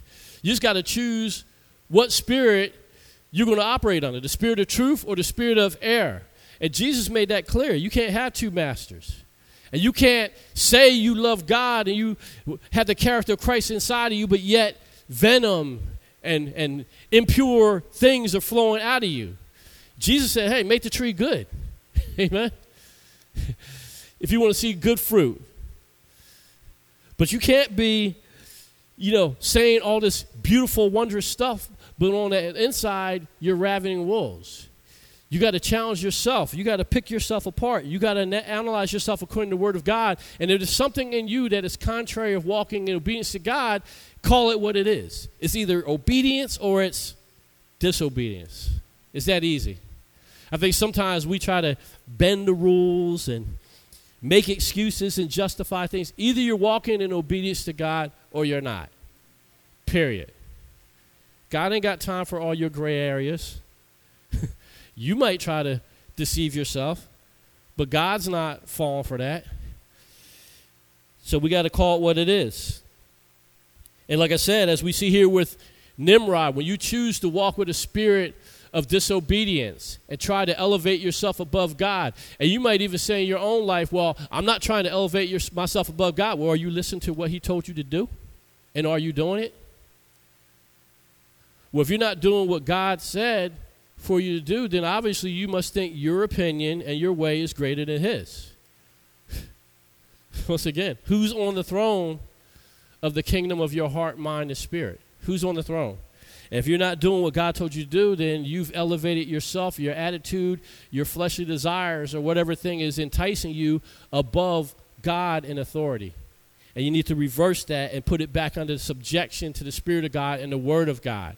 just got to choose what spirit you're going to operate under the spirit of truth or the spirit of error. And Jesus made that clear. You can't have two masters. And you can't say you love God and you have the character of Christ inside of you, but yet venom and, and impure things are flowing out of you. Jesus said, hey, make the tree good. Amen. if you want to see good fruit. But you can't be, you know, saying all this beautiful, wondrous stuff, but on the inside, you're ravening wolves. You got to challenge yourself. You got to pick yourself apart. You got to na- analyze yourself according to the Word of God. And if there's something in you that is contrary of walking in obedience to God, call it what it is. It's either obedience or it's disobedience. It's that easy. I think sometimes we try to bend the rules and make excuses and justify things. Either you're walking in obedience to God or you're not. Period. God ain't got time for all your gray areas. You might try to deceive yourself, but God's not falling for that. So we got to call it what it is. And like I said, as we see here with Nimrod, when you choose to walk with a spirit of disobedience and try to elevate yourself above God. And you might even say in your own life, well, I'm not trying to elevate your, myself above God. Well, are you listening to what He told you to do? And are you doing it? Well, if you're not doing what God said for you to do, then obviously you must think your opinion and your way is greater than His. Once again, who's on the throne of the kingdom of your heart, mind, and spirit? Who's on the throne? And if you're not doing what God told you to do, then you've elevated yourself, your attitude, your fleshly desires, or whatever thing is enticing you above God and authority. And you need to reverse that and put it back under subjection to the Spirit of God and the Word of God.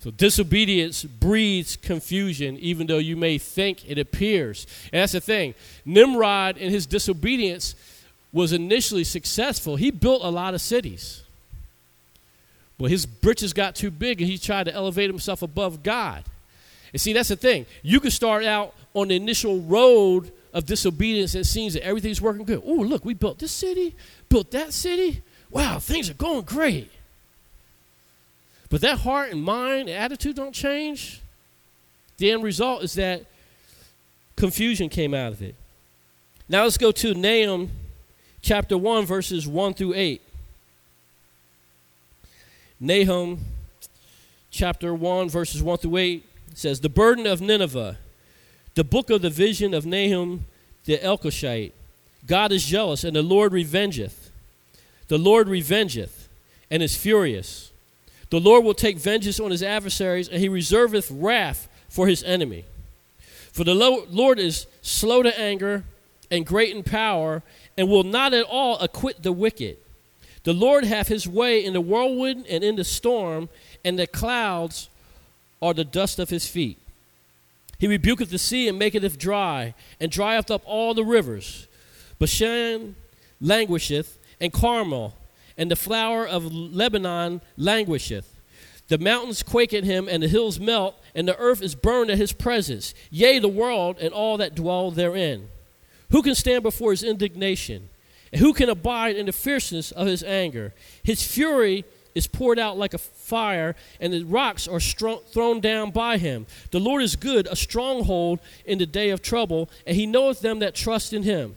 So disobedience breeds confusion, even though you may think it appears. And that's the thing. Nimrod, in his disobedience, was initially successful. He built a lot of cities. Well, his britches got too big and he tried to elevate himself above God. And see, that's the thing. You can start out on the initial road of disobedience and it seems that everything's working good. Oh, look, we built this city, built that city. Wow, things are going great. But that heart and mind and attitude don't change. The end result is that confusion came out of it. Now let's go to Nahum chapter 1, verses 1 through 8. Nahum chapter 1, verses 1 through 8 says, The burden of Nineveh, the book of the vision of Nahum the Elkoshite. God is jealous, and the Lord revengeth. The Lord revengeth, and is furious. The Lord will take vengeance on his adversaries, and he reserveth wrath for his enemy. For the Lord is slow to anger and great in power, and will not at all acquit the wicked. The Lord hath his way in the whirlwind and in the storm, and the clouds are the dust of his feet. He rebuketh the sea and maketh it dry, and drieth up all the rivers. Bashan languisheth, and Carmel, and the flower of Lebanon languisheth. The mountains quake at him, and the hills melt, and the earth is burned at his presence. Yea, the world and all that dwell therein. Who can stand before his indignation? And who can abide in the fierceness of his anger? His fury is poured out like a fire, and the rocks are thrown down by him. The Lord is good, a stronghold in the day of trouble, and he knoweth them that trust in him.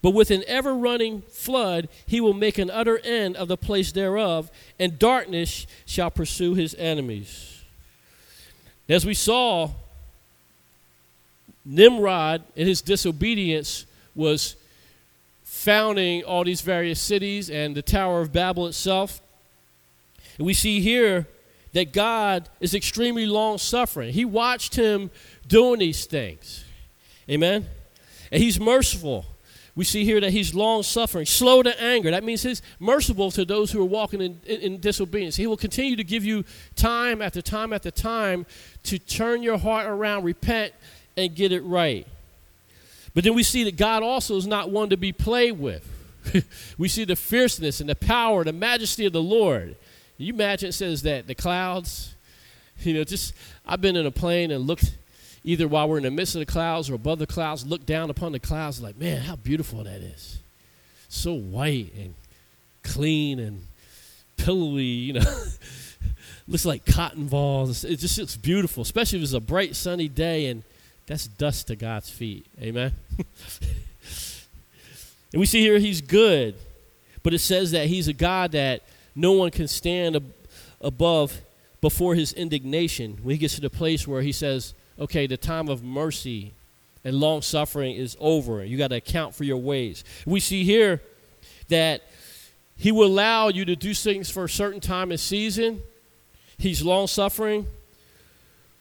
But with an ever running flood, he will make an utter end of the place thereof, and darkness shall pursue his enemies. As we saw, Nimrod in his disobedience was founding all these various cities and the Tower of Babel itself. And we see here that God is extremely long suffering. He watched him doing these things. Amen. And he's merciful. We see here that he's long suffering, slow to anger. That means he's merciful to those who are walking in, in, in, disobedience. He will continue to give you time after time after time to turn your heart around, repent, and get it right. But then we see that God also is not one to be played with. we see the fierceness and the power, the majesty of the Lord. You imagine it says that the clouds, you know, just I've been in a plane and looked either while we're in the midst of the clouds or above the clouds, look down upon the clouds like, man, how beautiful that is. So white and clean and pillowy, you know. looks like cotton balls. It just looks beautiful, especially if it's a bright sunny day and that's dust to God's feet. Amen. and we see here he's good, but it says that he's a God that no one can stand ab- above before his indignation when he gets to the place where he says, okay, the time of mercy and long suffering is over. You got to account for your ways. We see here that he will allow you to do things for a certain time and season. He's long suffering,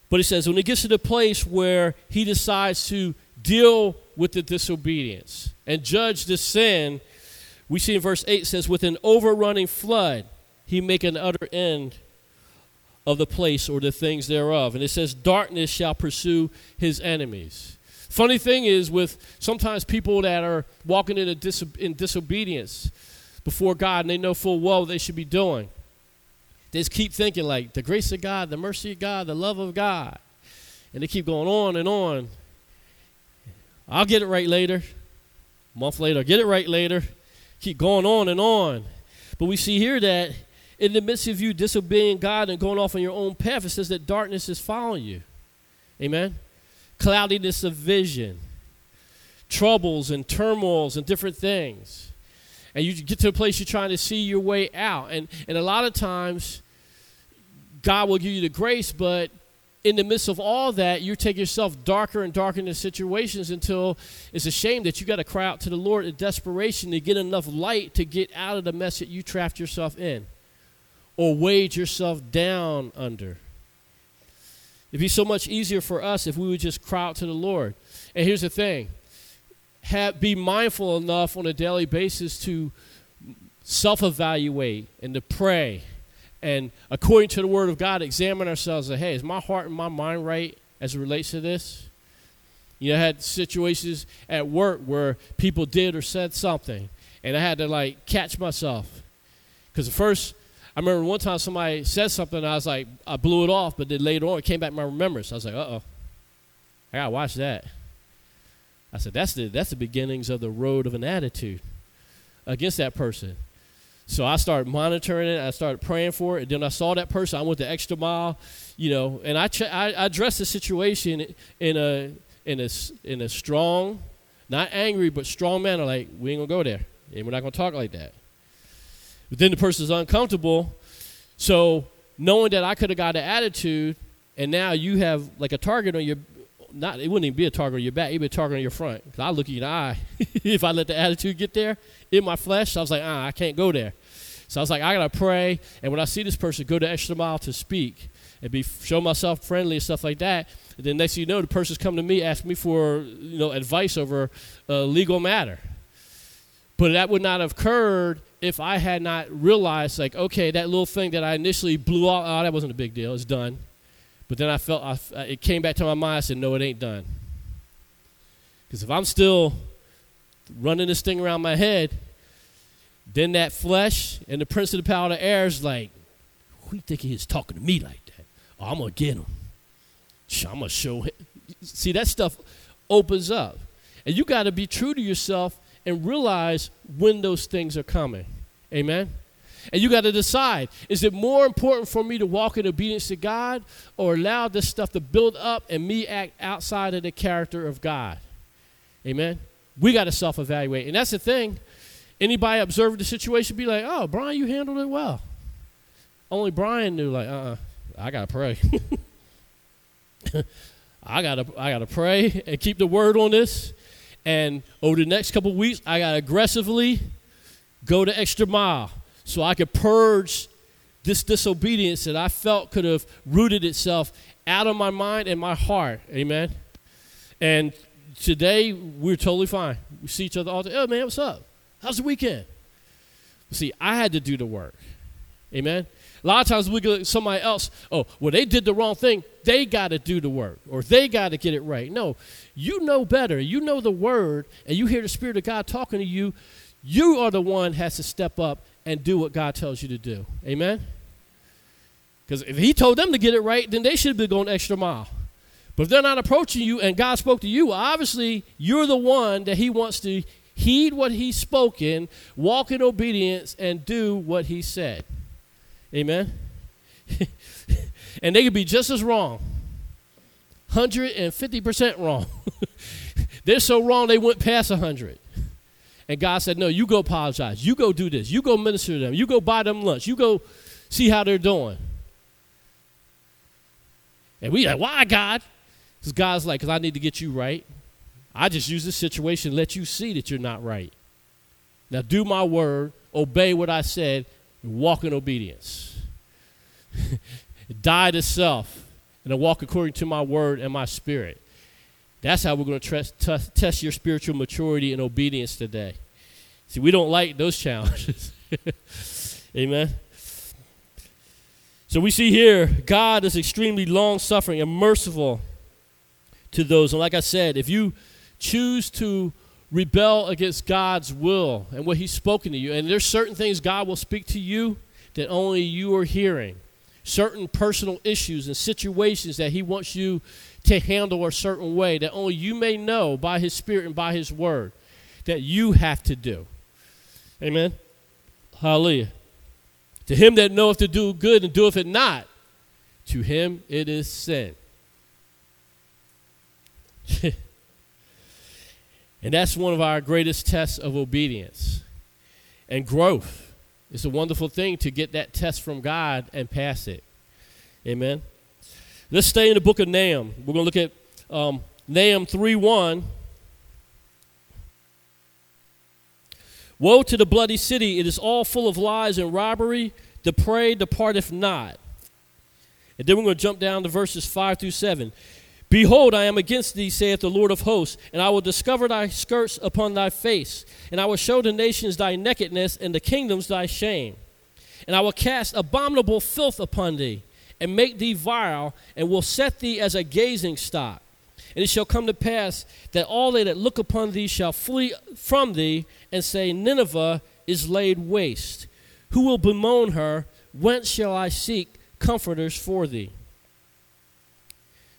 But he says when he gets to the place where he decides to deal with the disobedience and judge the sin, we see in verse 8 says, With an overrunning flood, he make an utter end of the place or the things thereof. And it says, Darkness shall pursue his enemies. Funny thing is, with sometimes people that are walking in, in disobedience before God and they know full well what they should be doing, they just keep thinking like the grace of God, the mercy of God, the love of God. And they keep going on and on. I'll get it right later. A month later, I'll get it right later. Keep going on and on. But we see here that in the midst of you disobeying God and going off on your own path, it says that darkness is following you. Amen? Cloudiness of vision, troubles and turmoils and different things. And you get to a place you're trying to see your way out. And, and a lot of times, God will give you the grace, but in the midst of all that, you take yourself darker and darker into situations until it's a shame that you got to cry out to the Lord in desperation to get enough light to get out of the mess that you trapped yourself in or weighed yourself down under. It'd be so much easier for us if we would just cry out to the Lord. And here's the thing have, be mindful enough on a daily basis to self evaluate and to pray. And according to the Word of God, examine ourselves and hey, is my heart and my mind right as it relates to this? You know, I had situations at work where people did or said something, and I had to like catch myself. Because the first, I remember one time somebody said something, I was like, I blew it off, but then later on it came back to my remembrance. I was like, uh oh, I gotta watch that. I said, that's the that's the beginnings of the road of an attitude against that person. So I started monitoring it. I started praying for it. And then I saw that person. I went the extra mile, you know, and I, ch- I, I addressed the situation in a in a in a strong, not angry, but strong manner. Like we ain't gonna go there, and we're not gonna talk like that. But then the person is uncomfortable. So knowing that I could have got an attitude, and now you have like a target on your not it wouldn't even be a target on your back, it'd be a target on your front. Cause I look you in the eye. if I let the attitude get there in my flesh, I was like, ah, I can't go there. So I was like, I gotta pray, and when I see this person, go the extra mile to speak and be show myself friendly and stuff like that. And then next thing you know, the person's come to me, ask me for you know advice over a legal matter. But that would not have occurred if I had not realized, like, okay, that little thing that I initially blew off, oh, that wasn't a big deal, it's done. But then I felt, I, it came back to my mind, I said, no, it ain't done. Because if I'm still running this thing around my head, then that flesh and the prince of the power of the air is like, who you think he is talking to me like that? Oh, I'm going to get him. I'm going to show him. See, that stuff opens up. And you got to be true to yourself and realize when those things are coming. Amen? And you got to decide is it more important for me to walk in obedience to God or allow this stuff to build up and me act outside of the character of God? Amen? We got to self evaluate. And that's the thing. Anybody observing the situation be like, oh, Brian, you handled it well. Only Brian knew, like, uh uh-uh, I got to pray. I gotta I gotta pray and keep the word on this and over the next couple weeks, I got aggressively go the extra mile so I could purge this disobedience that I felt could have rooted itself out of my mind and my heart. Amen. And today, we're totally fine. We see each other all day. Oh, man, what's up? How's the weekend? See, I had to do the work. Amen. A lot of times we at somebody else, oh, well, they did the wrong thing. They got to do the work or they got to get it right. No, you know better. You know the word and you hear the Spirit of God talking to you. You are the one has to step up and do what God tells you to do. Amen? Because if He told them to get it right, then they should have been going extra mile. But if they're not approaching you and God spoke to you, obviously you're the one that He wants to heed what He's spoken, walk in obedience, and do what He said. Amen? and they could be just as wrong. 150% wrong. They're so wrong they went past 100. And God said, No, you go apologize. You go do this. You go minister to them. You go buy them lunch. You go see how they're doing. And we like, Why, God? Because God's like, Because I need to get you right. I just use this situation let you see that you're not right. Now do my word, obey what I said, walk in obedience. Die to self and to walk according to my word and my spirit. That's how we're going to t- test your spiritual maturity and obedience today. See, we don't like those challenges. Amen. So we see here, God is extremely long suffering and merciful to those. And like I said, if you choose to rebel against God's will and what He's spoken to you, and there's certain things God will speak to you that only you are hearing, certain personal issues and situations that He wants you to handle a certain way that only you may know by His Spirit and by His Word that you have to do. Amen. Hallelujah. To him that knoweth to do good and doeth it not, to him it is sin. and that's one of our greatest tests of obedience and growth. It's a wonderful thing to get that test from God and pass it. Amen. Let's stay in the book of Nahum. We're going to look at um, Nahum 3 1. Woe to the bloody city! It is all full of lies and robbery. The prey departeth not. And then we're going to jump down to verses 5 through 7. Behold, I am against thee, saith the Lord of hosts, and I will discover thy skirts upon thy face, and I will show the nations thy nakedness, and the kingdoms thy shame. And I will cast abominable filth upon thee, and make thee vile, and will set thee as a gazing stock. And it shall come to pass that all they that look upon thee shall flee from thee, and say, Nineveh is laid waste. Who will bemoan her? Whence shall I seek comforters for thee?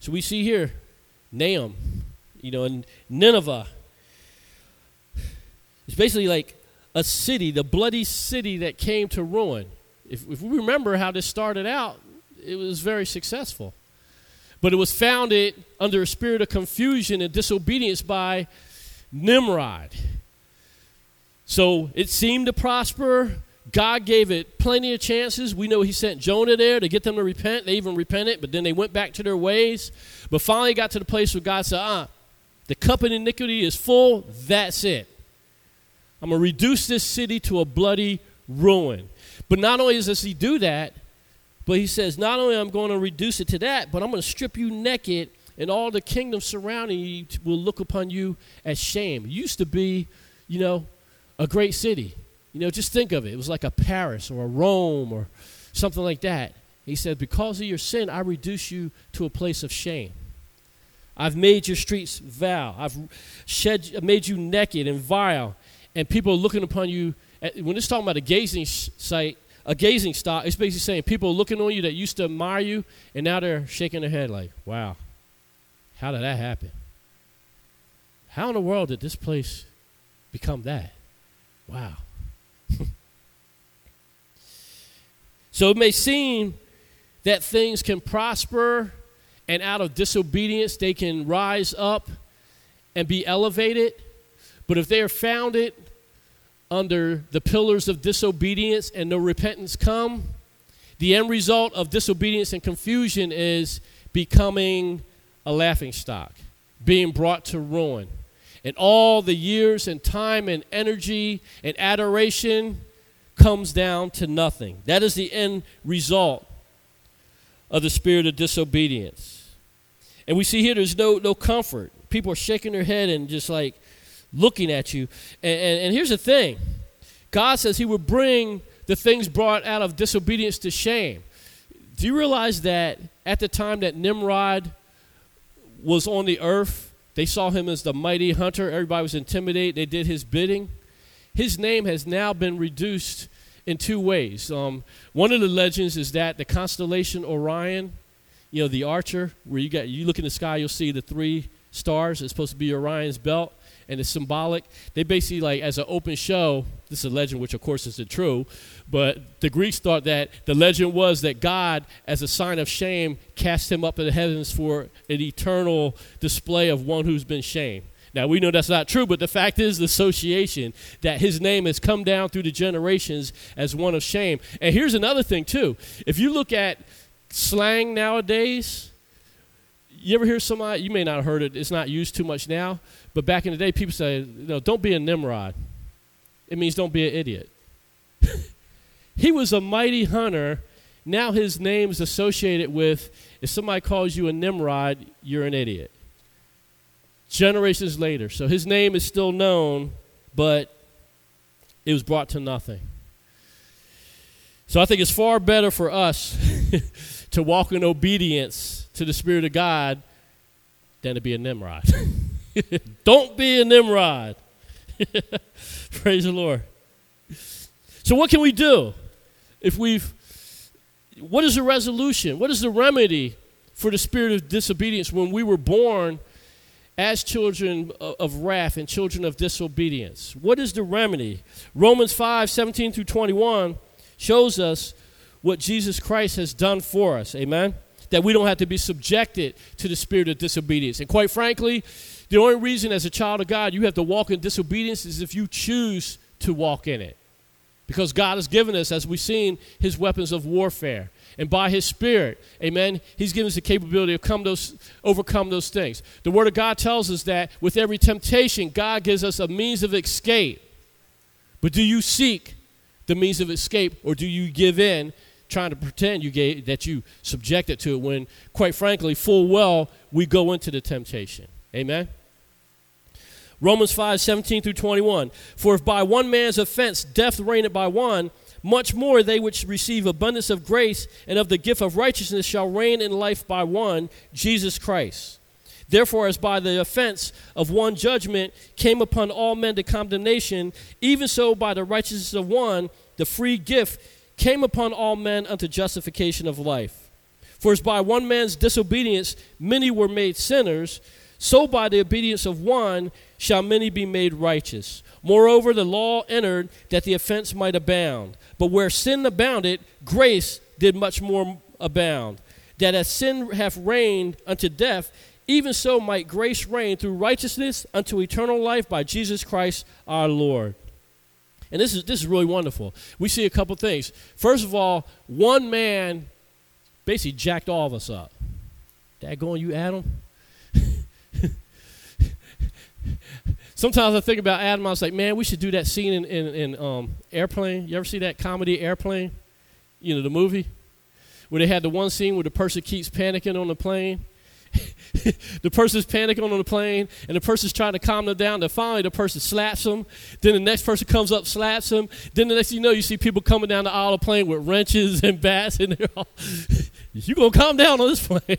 So we see here Nahum, you know, and Nineveh. It's basically like a city, the bloody city that came to ruin. If, if we remember how this started out, it was very successful. But it was founded under a spirit of confusion and disobedience by Nimrod. So it seemed to prosper. God gave it plenty of chances. We know He sent Jonah there to get them to repent. They even repented, but then they went back to their ways. But finally got to the place where God said, ah, the cup of iniquity is full. That's it. I'm going to reduce this city to a bloody ruin. But not only does He do that, but He says, not only I'm going to reduce it to that, but I'm going to strip you naked, and all the kingdoms surrounding you will look upon you as shame. It used to be, you know, a great city. You know, just think of it. It was like a Paris or a Rome or something like that. He said, Because of your sin, I reduce you to a place of shame. I've made your streets vile. I've shed, made you naked and vile. And people are looking upon you. At, when it's talking about a gazing site, a gazing stock, it's basically saying people are looking on you that used to admire you, and now they're shaking their head like, wow, how did that happen? How in the world did this place become that? Wow. So it may seem that things can prosper and out of disobedience they can rise up and be elevated. But if they are founded under the pillars of disobedience and no repentance come, the end result of disobedience and confusion is becoming a laughing stock, being brought to ruin and all the years and time and energy and adoration comes down to nothing. That is the end result of the spirit of disobedience. And we see here there's no, no comfort. People are shaking their head and just like looking at you. And, and, and here's the thing God says He would bring the things brought out of disobedience to shame. Do you realize that at the time that Nimrod was on the earth, they saw him as the mighty hunter. Everybody was intimidated. They did his bidding. His name has now been reduced in two ways. Um, one of the legends is that the constellation Orion, you know, the archer, where you got you look in the sky, you'll see the three stars. It's supposed to be Orion's belt and it's symbolic. They basically like as an open show. This is a legend, which of course isn't true, but the Greeks thought that the legend was that God, as a sign of shame, cast him up in the heavens for an eternal display of one who's been shamed. Now we know that's not true, but the fact is the association that his name has come down through the generations as one of shame. And here's another thing too. If you look at slang nowadays, you ever hear somebody you may not have heard it, it's not used too much now, but back in the day, people say, you know, don't be a Nimrod. It means don't be an idiot. he was a mighty hunter now his name is associated with if somebody calls you a Nimrod, you're an idiot. Generations later. So his name is still known, but it was brought to nothing. So I think it's far better for us to walk in obedience to the Spirit of God than to be a Nimrod. Don't be a Nimrod. Praise the Lord. So, what can we do if we've. What is the resolution? What is the remedy for the spirit of disobedience when we were born as children of wrath and children of disobedience? What is the remedy? Romans 5 17 through 21 shows us what Jesus Christ has done for us. Amen? That we don't have to be subjected to the spirit of disobedience. And quite frankly, the only reason as a child of God you have to walk in disobedience is if you choose to walk in it. Because God has given us, as we've seen, his weapons of warfare. And by his spirit, amen, he's given us the capability to come those, overcome those things. The word of God tells us that with every temptation, God gives us a means of escape. But do you seek the means of escape or do you give in trying to pretend you gave, that you subjected to it when, quite frankly, full well, we go into the temptation? Amen? Romans 5, 17 through 21. For if by one man's offense death reigned by one, much more they which receive abundance of grace and of the gift of righteousness shall reign in life by one, Jesus Christ. Therefore, as by the offense of one judgment came upon all men to condemnation, even so by the righteousness of one, the free gift came upon all men unto justification of life. For as by one man's disobedience many were made sinners, so by the obedience of one shall many be made righteous. Moreover, the law entered that the offense might abound. But where sin abounded, grace did much more abound. That as sin hath reigned unto death, even so might grace reign through righteousness unto eternal life by Jesus Christ our Lord. And this is this is really wonderful. We see a couple things. First of all, one man basically jacked all of us up. That going you Adam? Sometimes I think about Adam. I was like, man, we should do that scene in, in, in um, Airplane. You ever see that comedy Airplane? You know, the movie? Where they had the one scene where the person keeps panicking on the plane. the person's panicking on the plane, and the person's trying to calm them down. Then finally, the person slaps them. Then the next person comes up, slaps them. Then the next you know, you see people coming down the aisle of the plane with wrenches and bats, and they're all, "You gonna calm down on this plane?"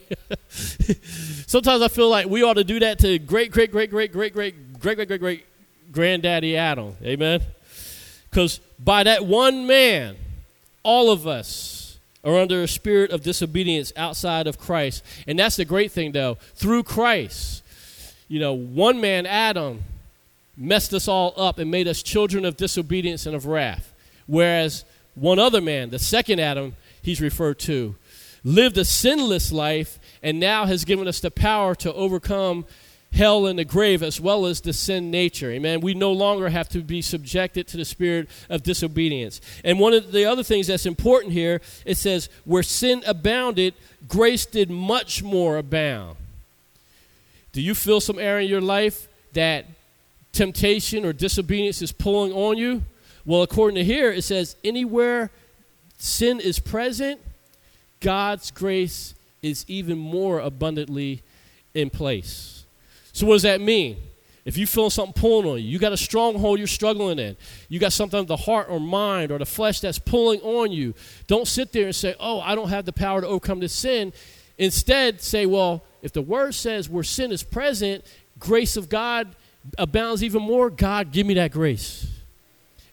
Sometimes I feel like we ought to do that to great, great, great, great, great, great great, great, great, great granddaddy Adam. Amen? Because by that one man, all of us are under a spirit of disobedience outside of Christ. And that's the great thing, though. Through Christ, you know, one man, Adam, messed us all up and made us children of disobedience and of wrath. Whereas one other man, the second Adam, he's referred to, lived a sinless life and now has given us the power to overcome hell and the grave as well as the sin nature. Amen. We no longer have to be subjected to the spirit of disobedience. And one of the other things that's important here, it says, where sin abounded, grace did much more abound. Do you feel some area in your life that temptation or disobedience is pulling on you? Well, according to here, it says, anywhere sin is present, God's grace is even more abundantly in place. So, what does that mean? If you feel something pulling on you, you got a stronghold you're struggling in, you got something of the heart or mind or the flesh that's pulling on you, don't sit there and say, Oh, I don't have the power to overcome this sin. Instead, say, Well, if the word says where sin is present, grace of God abounds even more, God, give me that grace.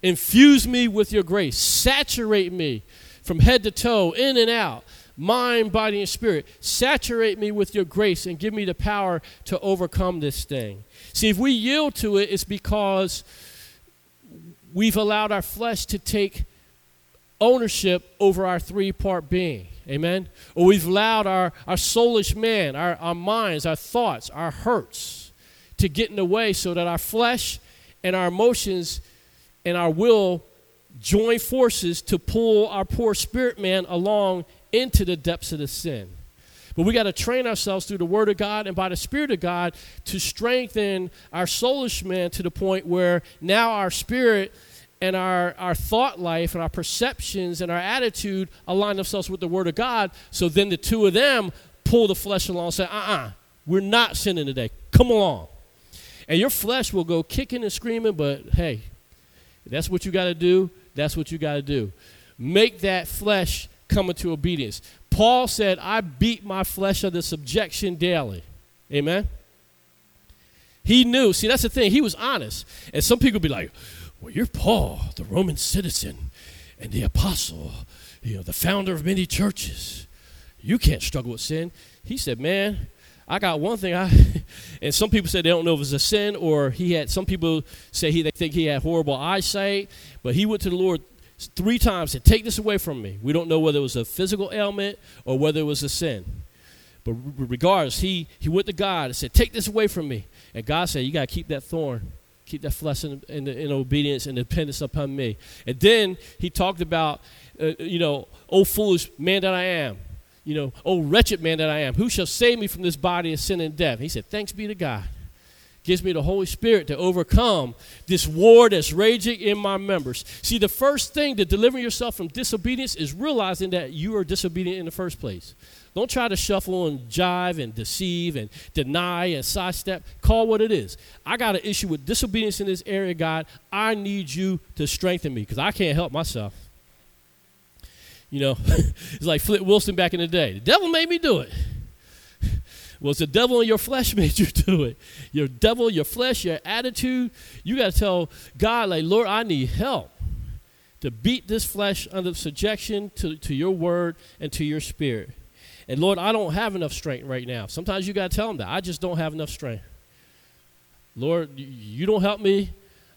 Infuse me with your grace. Saturate me from head to toe, in and out mind, body, and spirit. Saturate me with your grace and give me the power to overcome this thing. See, if we yield to it, it's because we've allowed our flesh to take ownership over our three part being. Amen? Or we've allowed our, our soulish man, our, our minds, our thoughts, our hurts to get in the way so that our flesh and our emotions and our will join forces to pull our poor spirit man along into the depths of the sin. But we got to train ourselves through the Word of God and by the Spirit of God to strengthen our soulish man to the point where now our spirit and our, our thought life and our perceptions and our attitude align themselves with the Word of God. So then the two of them pull the flesh along and say, uh uh-uh, uh, we are not sinning today. Come along. And your flesh will go kicking and screaming, but hey, that's what you got to do. That's what you got to do. Make that flesh come into obedience. Paul said, I beat my flesh under subjection daily. Amen. He knew. See, that's the thing. He was honest. And some people be like, well, you're Paul, the Roman citizen and the apostle, you know, the founder of many churches. You can't struggle with sin. He said, man, I got one thing. I and some people said they don't know if it's a sin or he had. Some people say he they think he had horrible eyesight, but he went to the Lord three times and take this away from me. We don't know whether it was a physical ailment or whether it was a sin. But regardless, he he went to God and said, "Take this away from me." And God said, "You got to keep that thorn, keep that flesh in, in, in, obedience and dependence upon me." And then he talked about, uh, you know, "Oh foolish man that I am." you know, oh wretched man that I am, who shall save me from this body of sin and death? He said, Thanks be to God. Gives me the Holy Spirit to overcome this war that's raging in my members. See, the first thing to deliver yourself from disobedience is realizing that you are disobedient in the first place. Don't try to shuffle and jive and deceive and deny and sidestep. Call what it is. I got an issue with disobedience in this area, God. I need you to strengthen me because I can't help myself. You know, it's like Flip Wilson back in the day. The devil made me do it. It's the devil in your flesh made you do it. Your devil, your flesh, your attitude. You got to tell God, like, Lord, I need help to beat this flesh under subjection to, to your word and to your spirit. And Lord, I don't have enough strength right now. Sometimes you got to tell him that. I just don't have enough strength. Lord, you don't help me,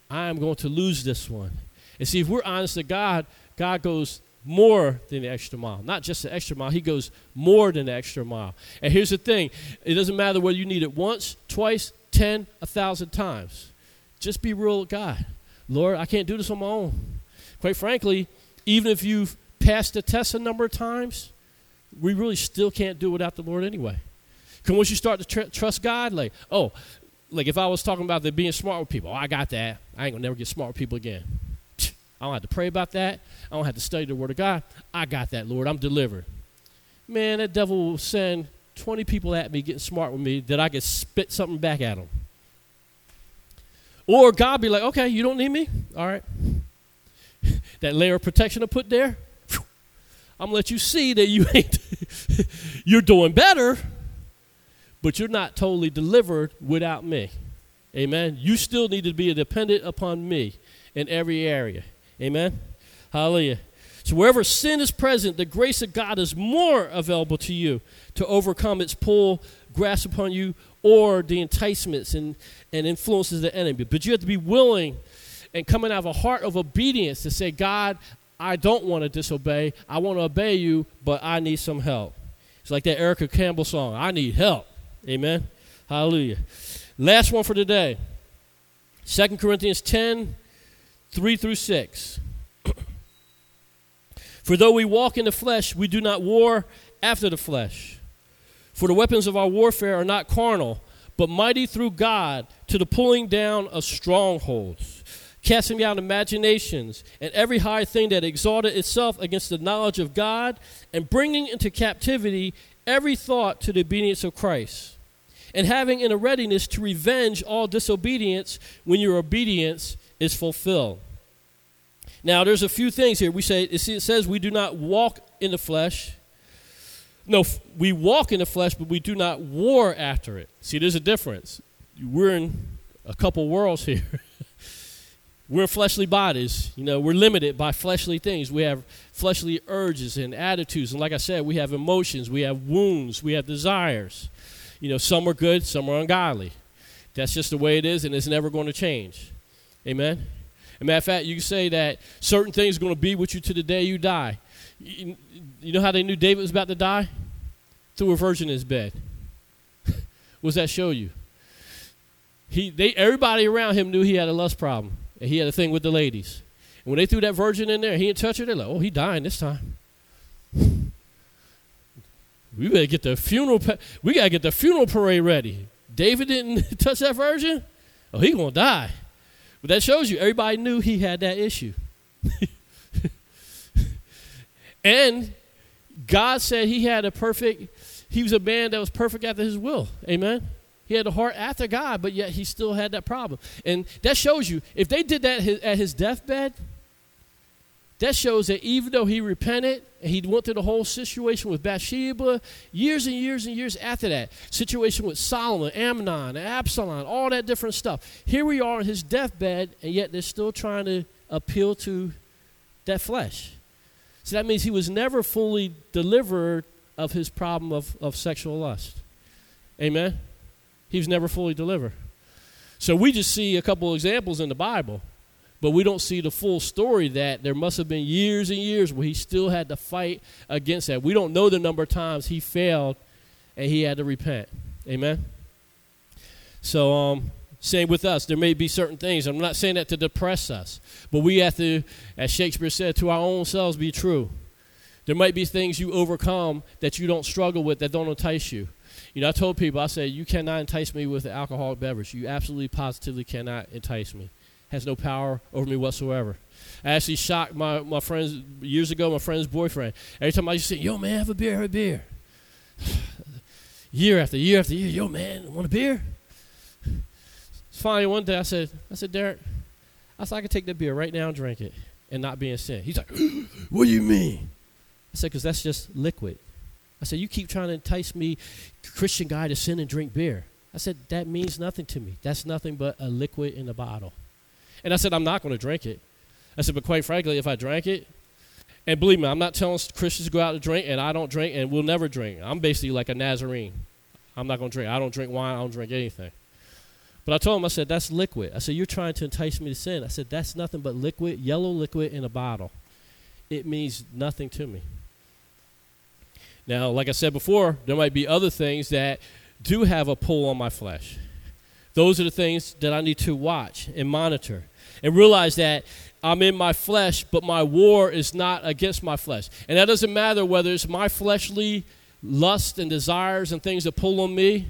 I am going to lose this one. And see, if we're honest to God, God goes, more than the extra mile. Not just the extra mile, he goes more than the extra mile. And here's the thing it doesn't matter whether you need it once, twice, ten, a thousand times. Just be real with God. Lord, I can't do this on my own. Quite frankly, even if you've passed the test a number of times, we really still can't do it without the Lord anyway. Because once you start to tr- trust God, like, oh, like if I was talking about the being smart with people, oh, I got that. I ain't gonna never get smart with people again. I don't have to pray about that. I don't have to study the Word of God. I got that, Lord. I'm delivered. Man, that devil will send 20 people at me getting smart with me that I could spit something back at them. Or God be like, okay, you don't need me? All right. that layer of protection I put there, I'm gonna let you see that you ain't you're doing better, but you're not totally delivered without me. Amen. You still need to be dependent upon me in every area. Amen. Hallelujah. So wherever sin is present, the grace of God is more available to you to overcome its pull, grasp upon you, or the enticements and, and influences of the enemy. But you have to be willing and coming out of a heart of obedience to say, God, I don't want to disobey. I want to obey you, but I need some help. It's like that Erica Campbell song, I need help. Amen. Hallelujah. Last one for today. 2 Corinthians 10, 3 through 6. For though we walk in the flesh, we do not war after the flesh. For the weapons of our warfare are not carnal, but mighty through God to the pulling down of strongholds, casting down imaginations and every high thing that exalted itself against the knowledge of God, and bringing into captivity every thought to the obedience of Christ, and having in a readiness to revenge all disobedience when your obedience is fulfilled. Now, there's a few things here. We say, it says we do not walk in the flesh. No, we walk in the flesh, but we do not war after it. See, there's a difference. We're in a couple worlds here. we're fleshly bodies. You know, we're limited by fleshly things. We have fleshly urges and attitudes. And like I said, we have emotions, we have wounds, we have desires. You know, some are good, some are ungodly. That's just the way it is, and it's never going to change. Amen? As a matter of fact, you say that certain things are going to be with you to the day you die. You, know how they knew David was about to die? Threw a virgin in his bed. what does that show you? He, they, everybody around him knew he had a lust problem, and he had a thing with the ladies. And when they threw that virgin in there, he didn't touch her. They're like, "Oh, he dying this time." We better get the funeral. We gotta get the funeral parade ready. David didn't touch that virgin. Oh, he gonna die. But that shows you everybody knew he had that issue. and God said he had a perfect, he was a man that was perfect after his will. Amen. He had a heart after God, but yet he still had that problem. And that shows you, if they did that at his deathbed, that shows that even though he repented and he went through the whole situation with Bathsheba, years and years and years after that, situation with Solomon, Amnon, Absalom, all that different stuff. Here we are on his deathbed, and yet they're still trying to appeal to that flesh. So that means he was never fully delivered of his problem of, of sexual lust. Amen? He was never fully delivered. So we just see a couple examples in the Bible. But we don't see the full story that there must have been years and years where he still had to fight against that. We don't know the number of times he failed and he had to repent. Amen. So um same with us. There may be certain things. I'm not saying that to depress us, but we have to, as Shakespeare said, to our own selves be true. There might be things you overcome that you don't struggle with that don't entice you. You know, I told people, I said, you cannot entice me with an alcoholic beverage. You absolutely positively cannot entice me has no power over me whatsoever. I actually shocked my, my friends years ago, my friend's boyfriend. Every time I to say, yo, man, have a beer, have a beer. year after year after year, yo, man, want a beer? Finally, one day I said, I said, Derek, I said, I could take that beer right now and drink it and not be in sin. He's like, what do you mean? I said, because that's just liquid. I said, you keep trying to entice me, Christian guy, to sin and drink beer. I said, that means nothing to me. That's nothing but a liquid in a bottle. And I said, I'm not going to drink it. I said, but quite frankly, if I drank it, and believe me, I'm not telling Christians to go out to drink, and I don't drink, and we'll never drink. I'm basically like a Nazarene. I'm not going to drink. I don't drink wine. I don't drink anything. But I told him, I said, that's liquid. I said, you're trying to entice me to sin. I said, that's nothing but liquid, yellow liquid in a bottle. It means nothing to me. Now, like I said before, there might be other things that do have a pull on my flesh. Those are the things that I need to watch and monitor and realize that I'm in my flesh, but my war is not against my flesh. And that doesn't matter whether it's my fleshly lust and desires and things that pull on me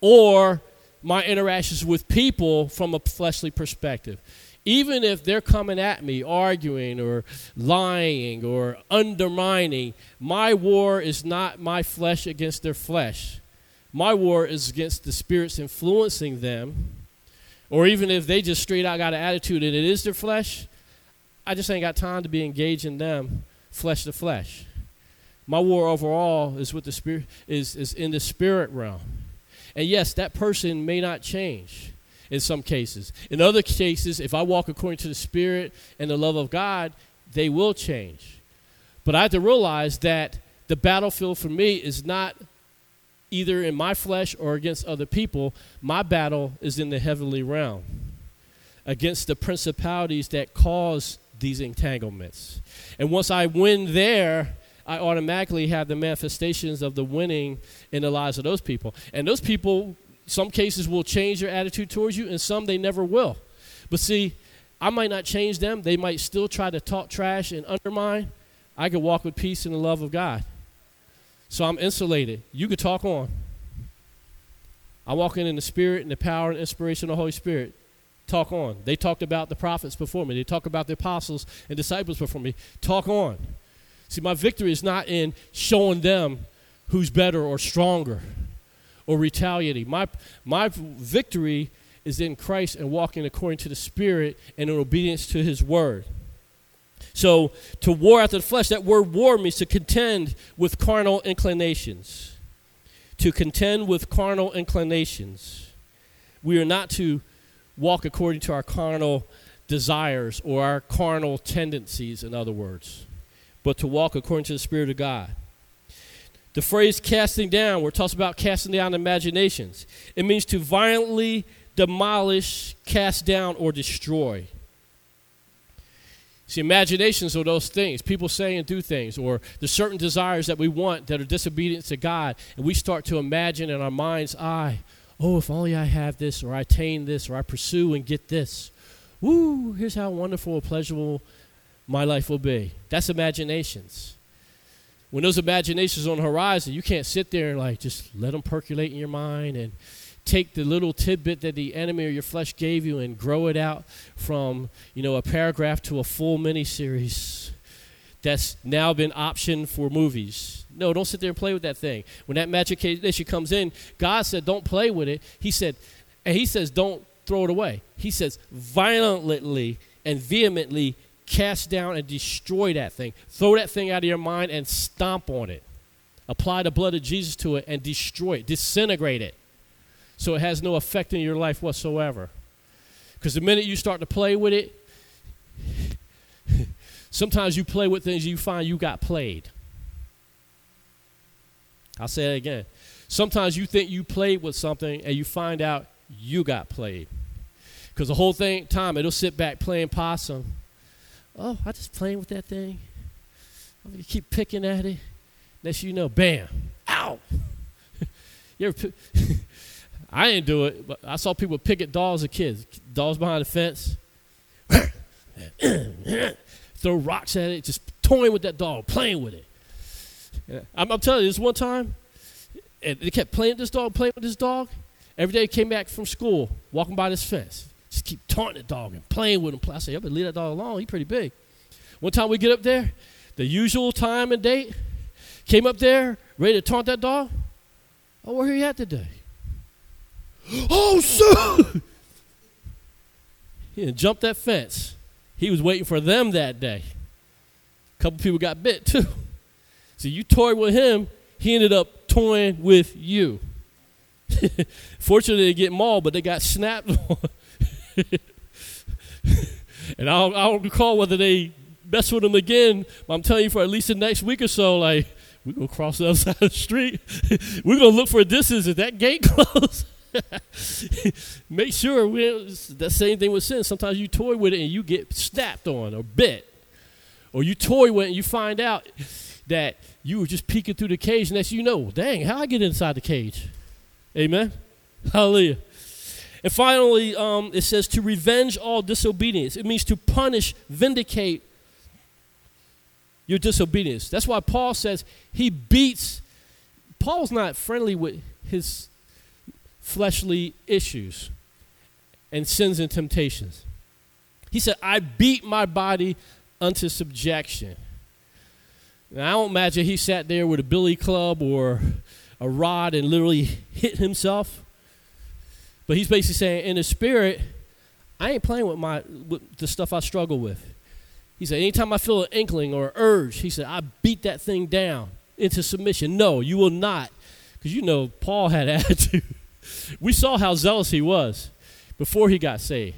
or my interactions with people from a fleshly perspective. Even if they're coming at me, arguing or lying or undermining, my war is not my flesh against their flesh. My war is against the spirits influencing them or even if they just straight out got an attitude and it is their flesh, I just ain't got time to be engaging them flesh to flesh. My war overall is with the spirit is, is in the spirit realm. And yes, that person may not change in some cases. In other cases, if I walk according to the spirit and the love of God, they will change. But I have to realize that the battlefield for me is not either in my flesh or against other people. My battle is in the heavenly realm against the principalities that cause these entanglements. And once I win there, I automatically have the manifestations of the winning in the lives of those people. And those people, some cases, will change their attitude towards you, and some they never will. But see, I might not change them. They might still try to talk trash and undermine. I could walk with peace and the love of God. So I'm insulated. You could talk on. I'm walking in the spirit and the power and inspiration of the Holy Spirit. Talk on. They talked about the prophets before me. They talk about the apostles and disciples before me. Talk on. See, my victory is not in showing them who's better or stronger or retaliating. My, my victory is in Christ and walking according to the Spirit and in obedience to His Word. So, to war after the flesh, that word war means to contend with carnal inclinations. To contend with carnal inclinations. We are not to walk according to our carnal desires or our carnal tendencies, in other words, but to walk according to the Spirit of God. The phrase casting down, where it talks about casting down imaginations, it means to violently demolish, cast down, or destroy. See, imaginations are those things. People say and do things, or there's certain desires that we want that are disobedient to God, and we start to imagine in our mind's eye, oh, if only I have this, or I attain this, or I pursue and get this. Woo, here's how wonderful and pleasurable my life will be. That's imaginations. When those imaginations on the horizon, you can't sit there and like just let them percolate in your mind and take the little tidbit that the enemy or your flesh gave you and grow it out from, you know, a paragraph to a full mini series that's now been optioned for movies. No, don't sit there and play with that thing. When that magic issue comes in, God said, don't play with it. He said, and He says, don't throw it away. He says, violently and vehemently cast down and destroy that thing. Throw that thing out of your mind and stomp on it. Apply the blood of Jesus to it and destroy it, disintegrate it, so it has no effect in your life whatsoever. Because the minute you start to play with it, sometimes you play with things you find you got played. I'll say it again. Sometimes you think you played with something and you find out you got played. Because the whole thing, time, it'll sit back playing possum. Oh, I just playing with that thing. Oh, you keep picking at it. Next you know, bam, ow. you ever I didn't do it, but I saw people pick at dolls as kids. Dolls behind the fence. Throw rocks at it, just toying with that dog, playing with it. I'm, I'm telling you, this one time, and they kept playing with this dog, playing with this dog. Every day he came back from school, walking by this fence. Just keep taunting the dog and playing with him. I said, I better leave that dog alone. He's pretty big. One time we get up there, the usual time and date, came up there, ready to taunt that dog. Oh, where are you at today? Oh, sir! he jumped that fence. He was waiting for them that day. A couple people got bit too. So you toyed with him, he ended up toying with you. Fortunately, they get mauled, but they got snapped on. and I don't, I don't recall whether they mess with him again. But I'm telling you, for at least the next week or so, like we're gonna cross the other side of the street. we're gonna look for a distance. Is that gate closed? Make sure we that same thing with sin. Sometimes you toy with it and you get snapped on or bit, or you toy with it and you find out that you were just peeking through the cage, and that's you know, dang, how I get inside the cage? Amen. Hallelujah. And finally, um, it says to revenge all disobedience. It means to punish, vindicate your disobedience. That's why Paul says he beats. Paul's not friendly with his fleshly issues and sins and temptations. He said, I beat my body unto subjection. Now, I don't imagine he sat there with a billy club or a rod and literally hit himself. But he's basically saying, in the spirit, I ain't playing with my with the stuff I struggle with. He said, anytime I feel an inkling or an urge, he said, I beat that thing down into submission. No, you will not. Because you know, Paul had attitude. We saw how zealous he was before he got saved.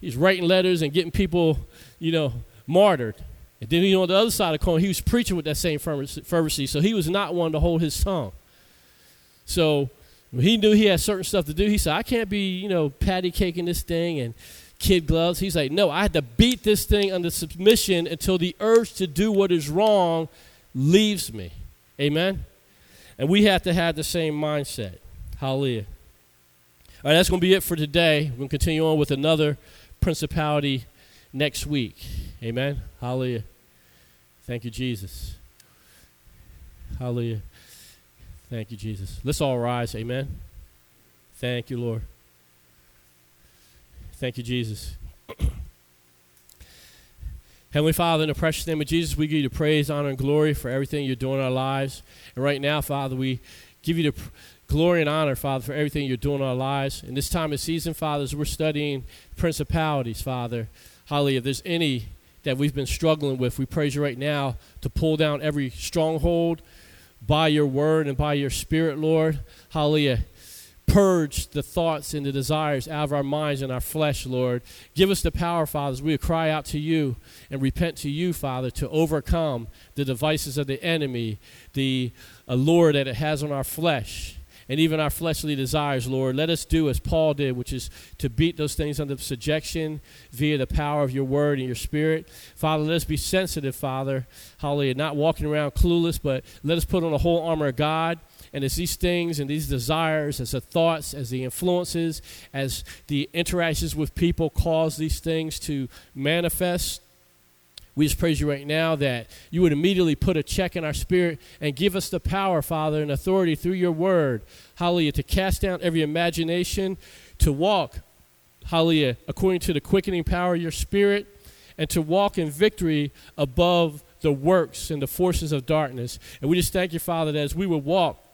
He's writing letters and getting people, you know, martyred. And then, you know, on the other side of the coin, he was preaching with that same fervency. So he was not one to hold his tongue. So he knew he had certain stuff to do. He said, I can't be, you know, patty caking this thing and kid gloves. He's like, no, I had to beat this thing under submission until the urge to do what is wrong leaves me. Amen? And we have to have the same mindset. Hallelujah. All right, that's going to be it for today. We're going to continue on with another principality next week. Amen? Hallelujah. Thank you, Jesus. Hallelujah. Thank you, Jesus. Let's all rise. Amen. Thank you, Lord. Thank you, Jesus. Heavenly Father, in the precious name of Jesus, we give you the praise, honor, and glory for everything you're doing in our lives. And right now, Father, we give you the glory and honor, Father, for everything you're doing in our lives. In this time of season, Father, as we're studying principalities, Father, hallelujah, if there's any that we've been struggling with, we praise you right now to pull down every stronghold, by your word and by your spirit, Lord. Hallelujah. Purge the thoughts and the desires out of our minds and our flesh, Lord. Give us the power, Father, we cry out to you and repent to you, Father, to overcome the devices of the enemy, the uh, allure that it has on our flesh and even our fleshly desires, Lord. Let us do as Paul did, which is to beat those things under subjection via the power of your word and your spirit. Father, let us be sensitive, Father. Hallelujah. Not walking around clueless, but let us put on the whole armor of God. And as these things and these desires, as the thoughts, as the influences, as the interactions with people cause these things to manifest, We just praise you right now that you would immediately put a check in our spirit and give us the power, Father, and authority through your word, hallelujah, to cast down every imagination, to walk, hallelujah, according to the quickening power of your spirit, and to walk in victory above the works and the forces of darkness. And we just thank you, Father, that as we would walk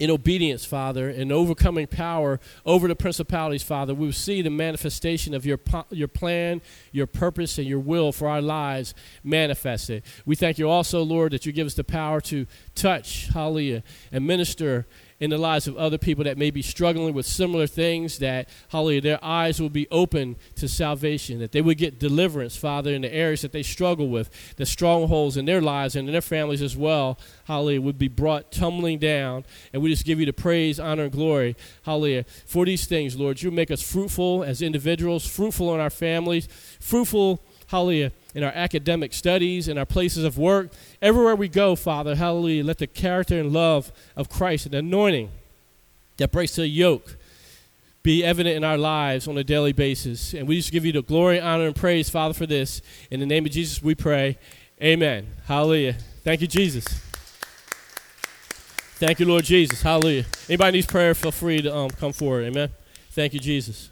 in obedience, Father, in overcoming power over the principalities, Father, we will see the manifestation of your, your plan, your purpose, and your will for our lives manifested. We thank you also, Lord, that you give us the power to touch, hallelujah, and minister in the lives of other people that may be struggling with similar things, that, hallelujah, their eyes will be open to salvation, that they would get deliverance, Father, in the areas that they struggle with, the strongholds in their lives and in their families as well, hallelujah, would be brought tumbling down. And we just give you the praise, honor, and glory, hallelujah, for these things, Lord. You make us fruitful as individuals, fruitful in our families, fruitful, hallelujah in our academic studies, in our places of work, everywhere we go, Father, hallelujah, let the character and love of Christ and the anointing that breaks the yoke be evident in our lives on a daily basis. And we just give you the glory, honor, and praise, Father, for this. In the name of Jesus, we pray. Amen. Hallelujah. Thank you, Jesus. Thank you, Lord Jesus. Hallelujah. Anybody needs prayer, feel free to um, come forward. Amen. Thank you, Jesus.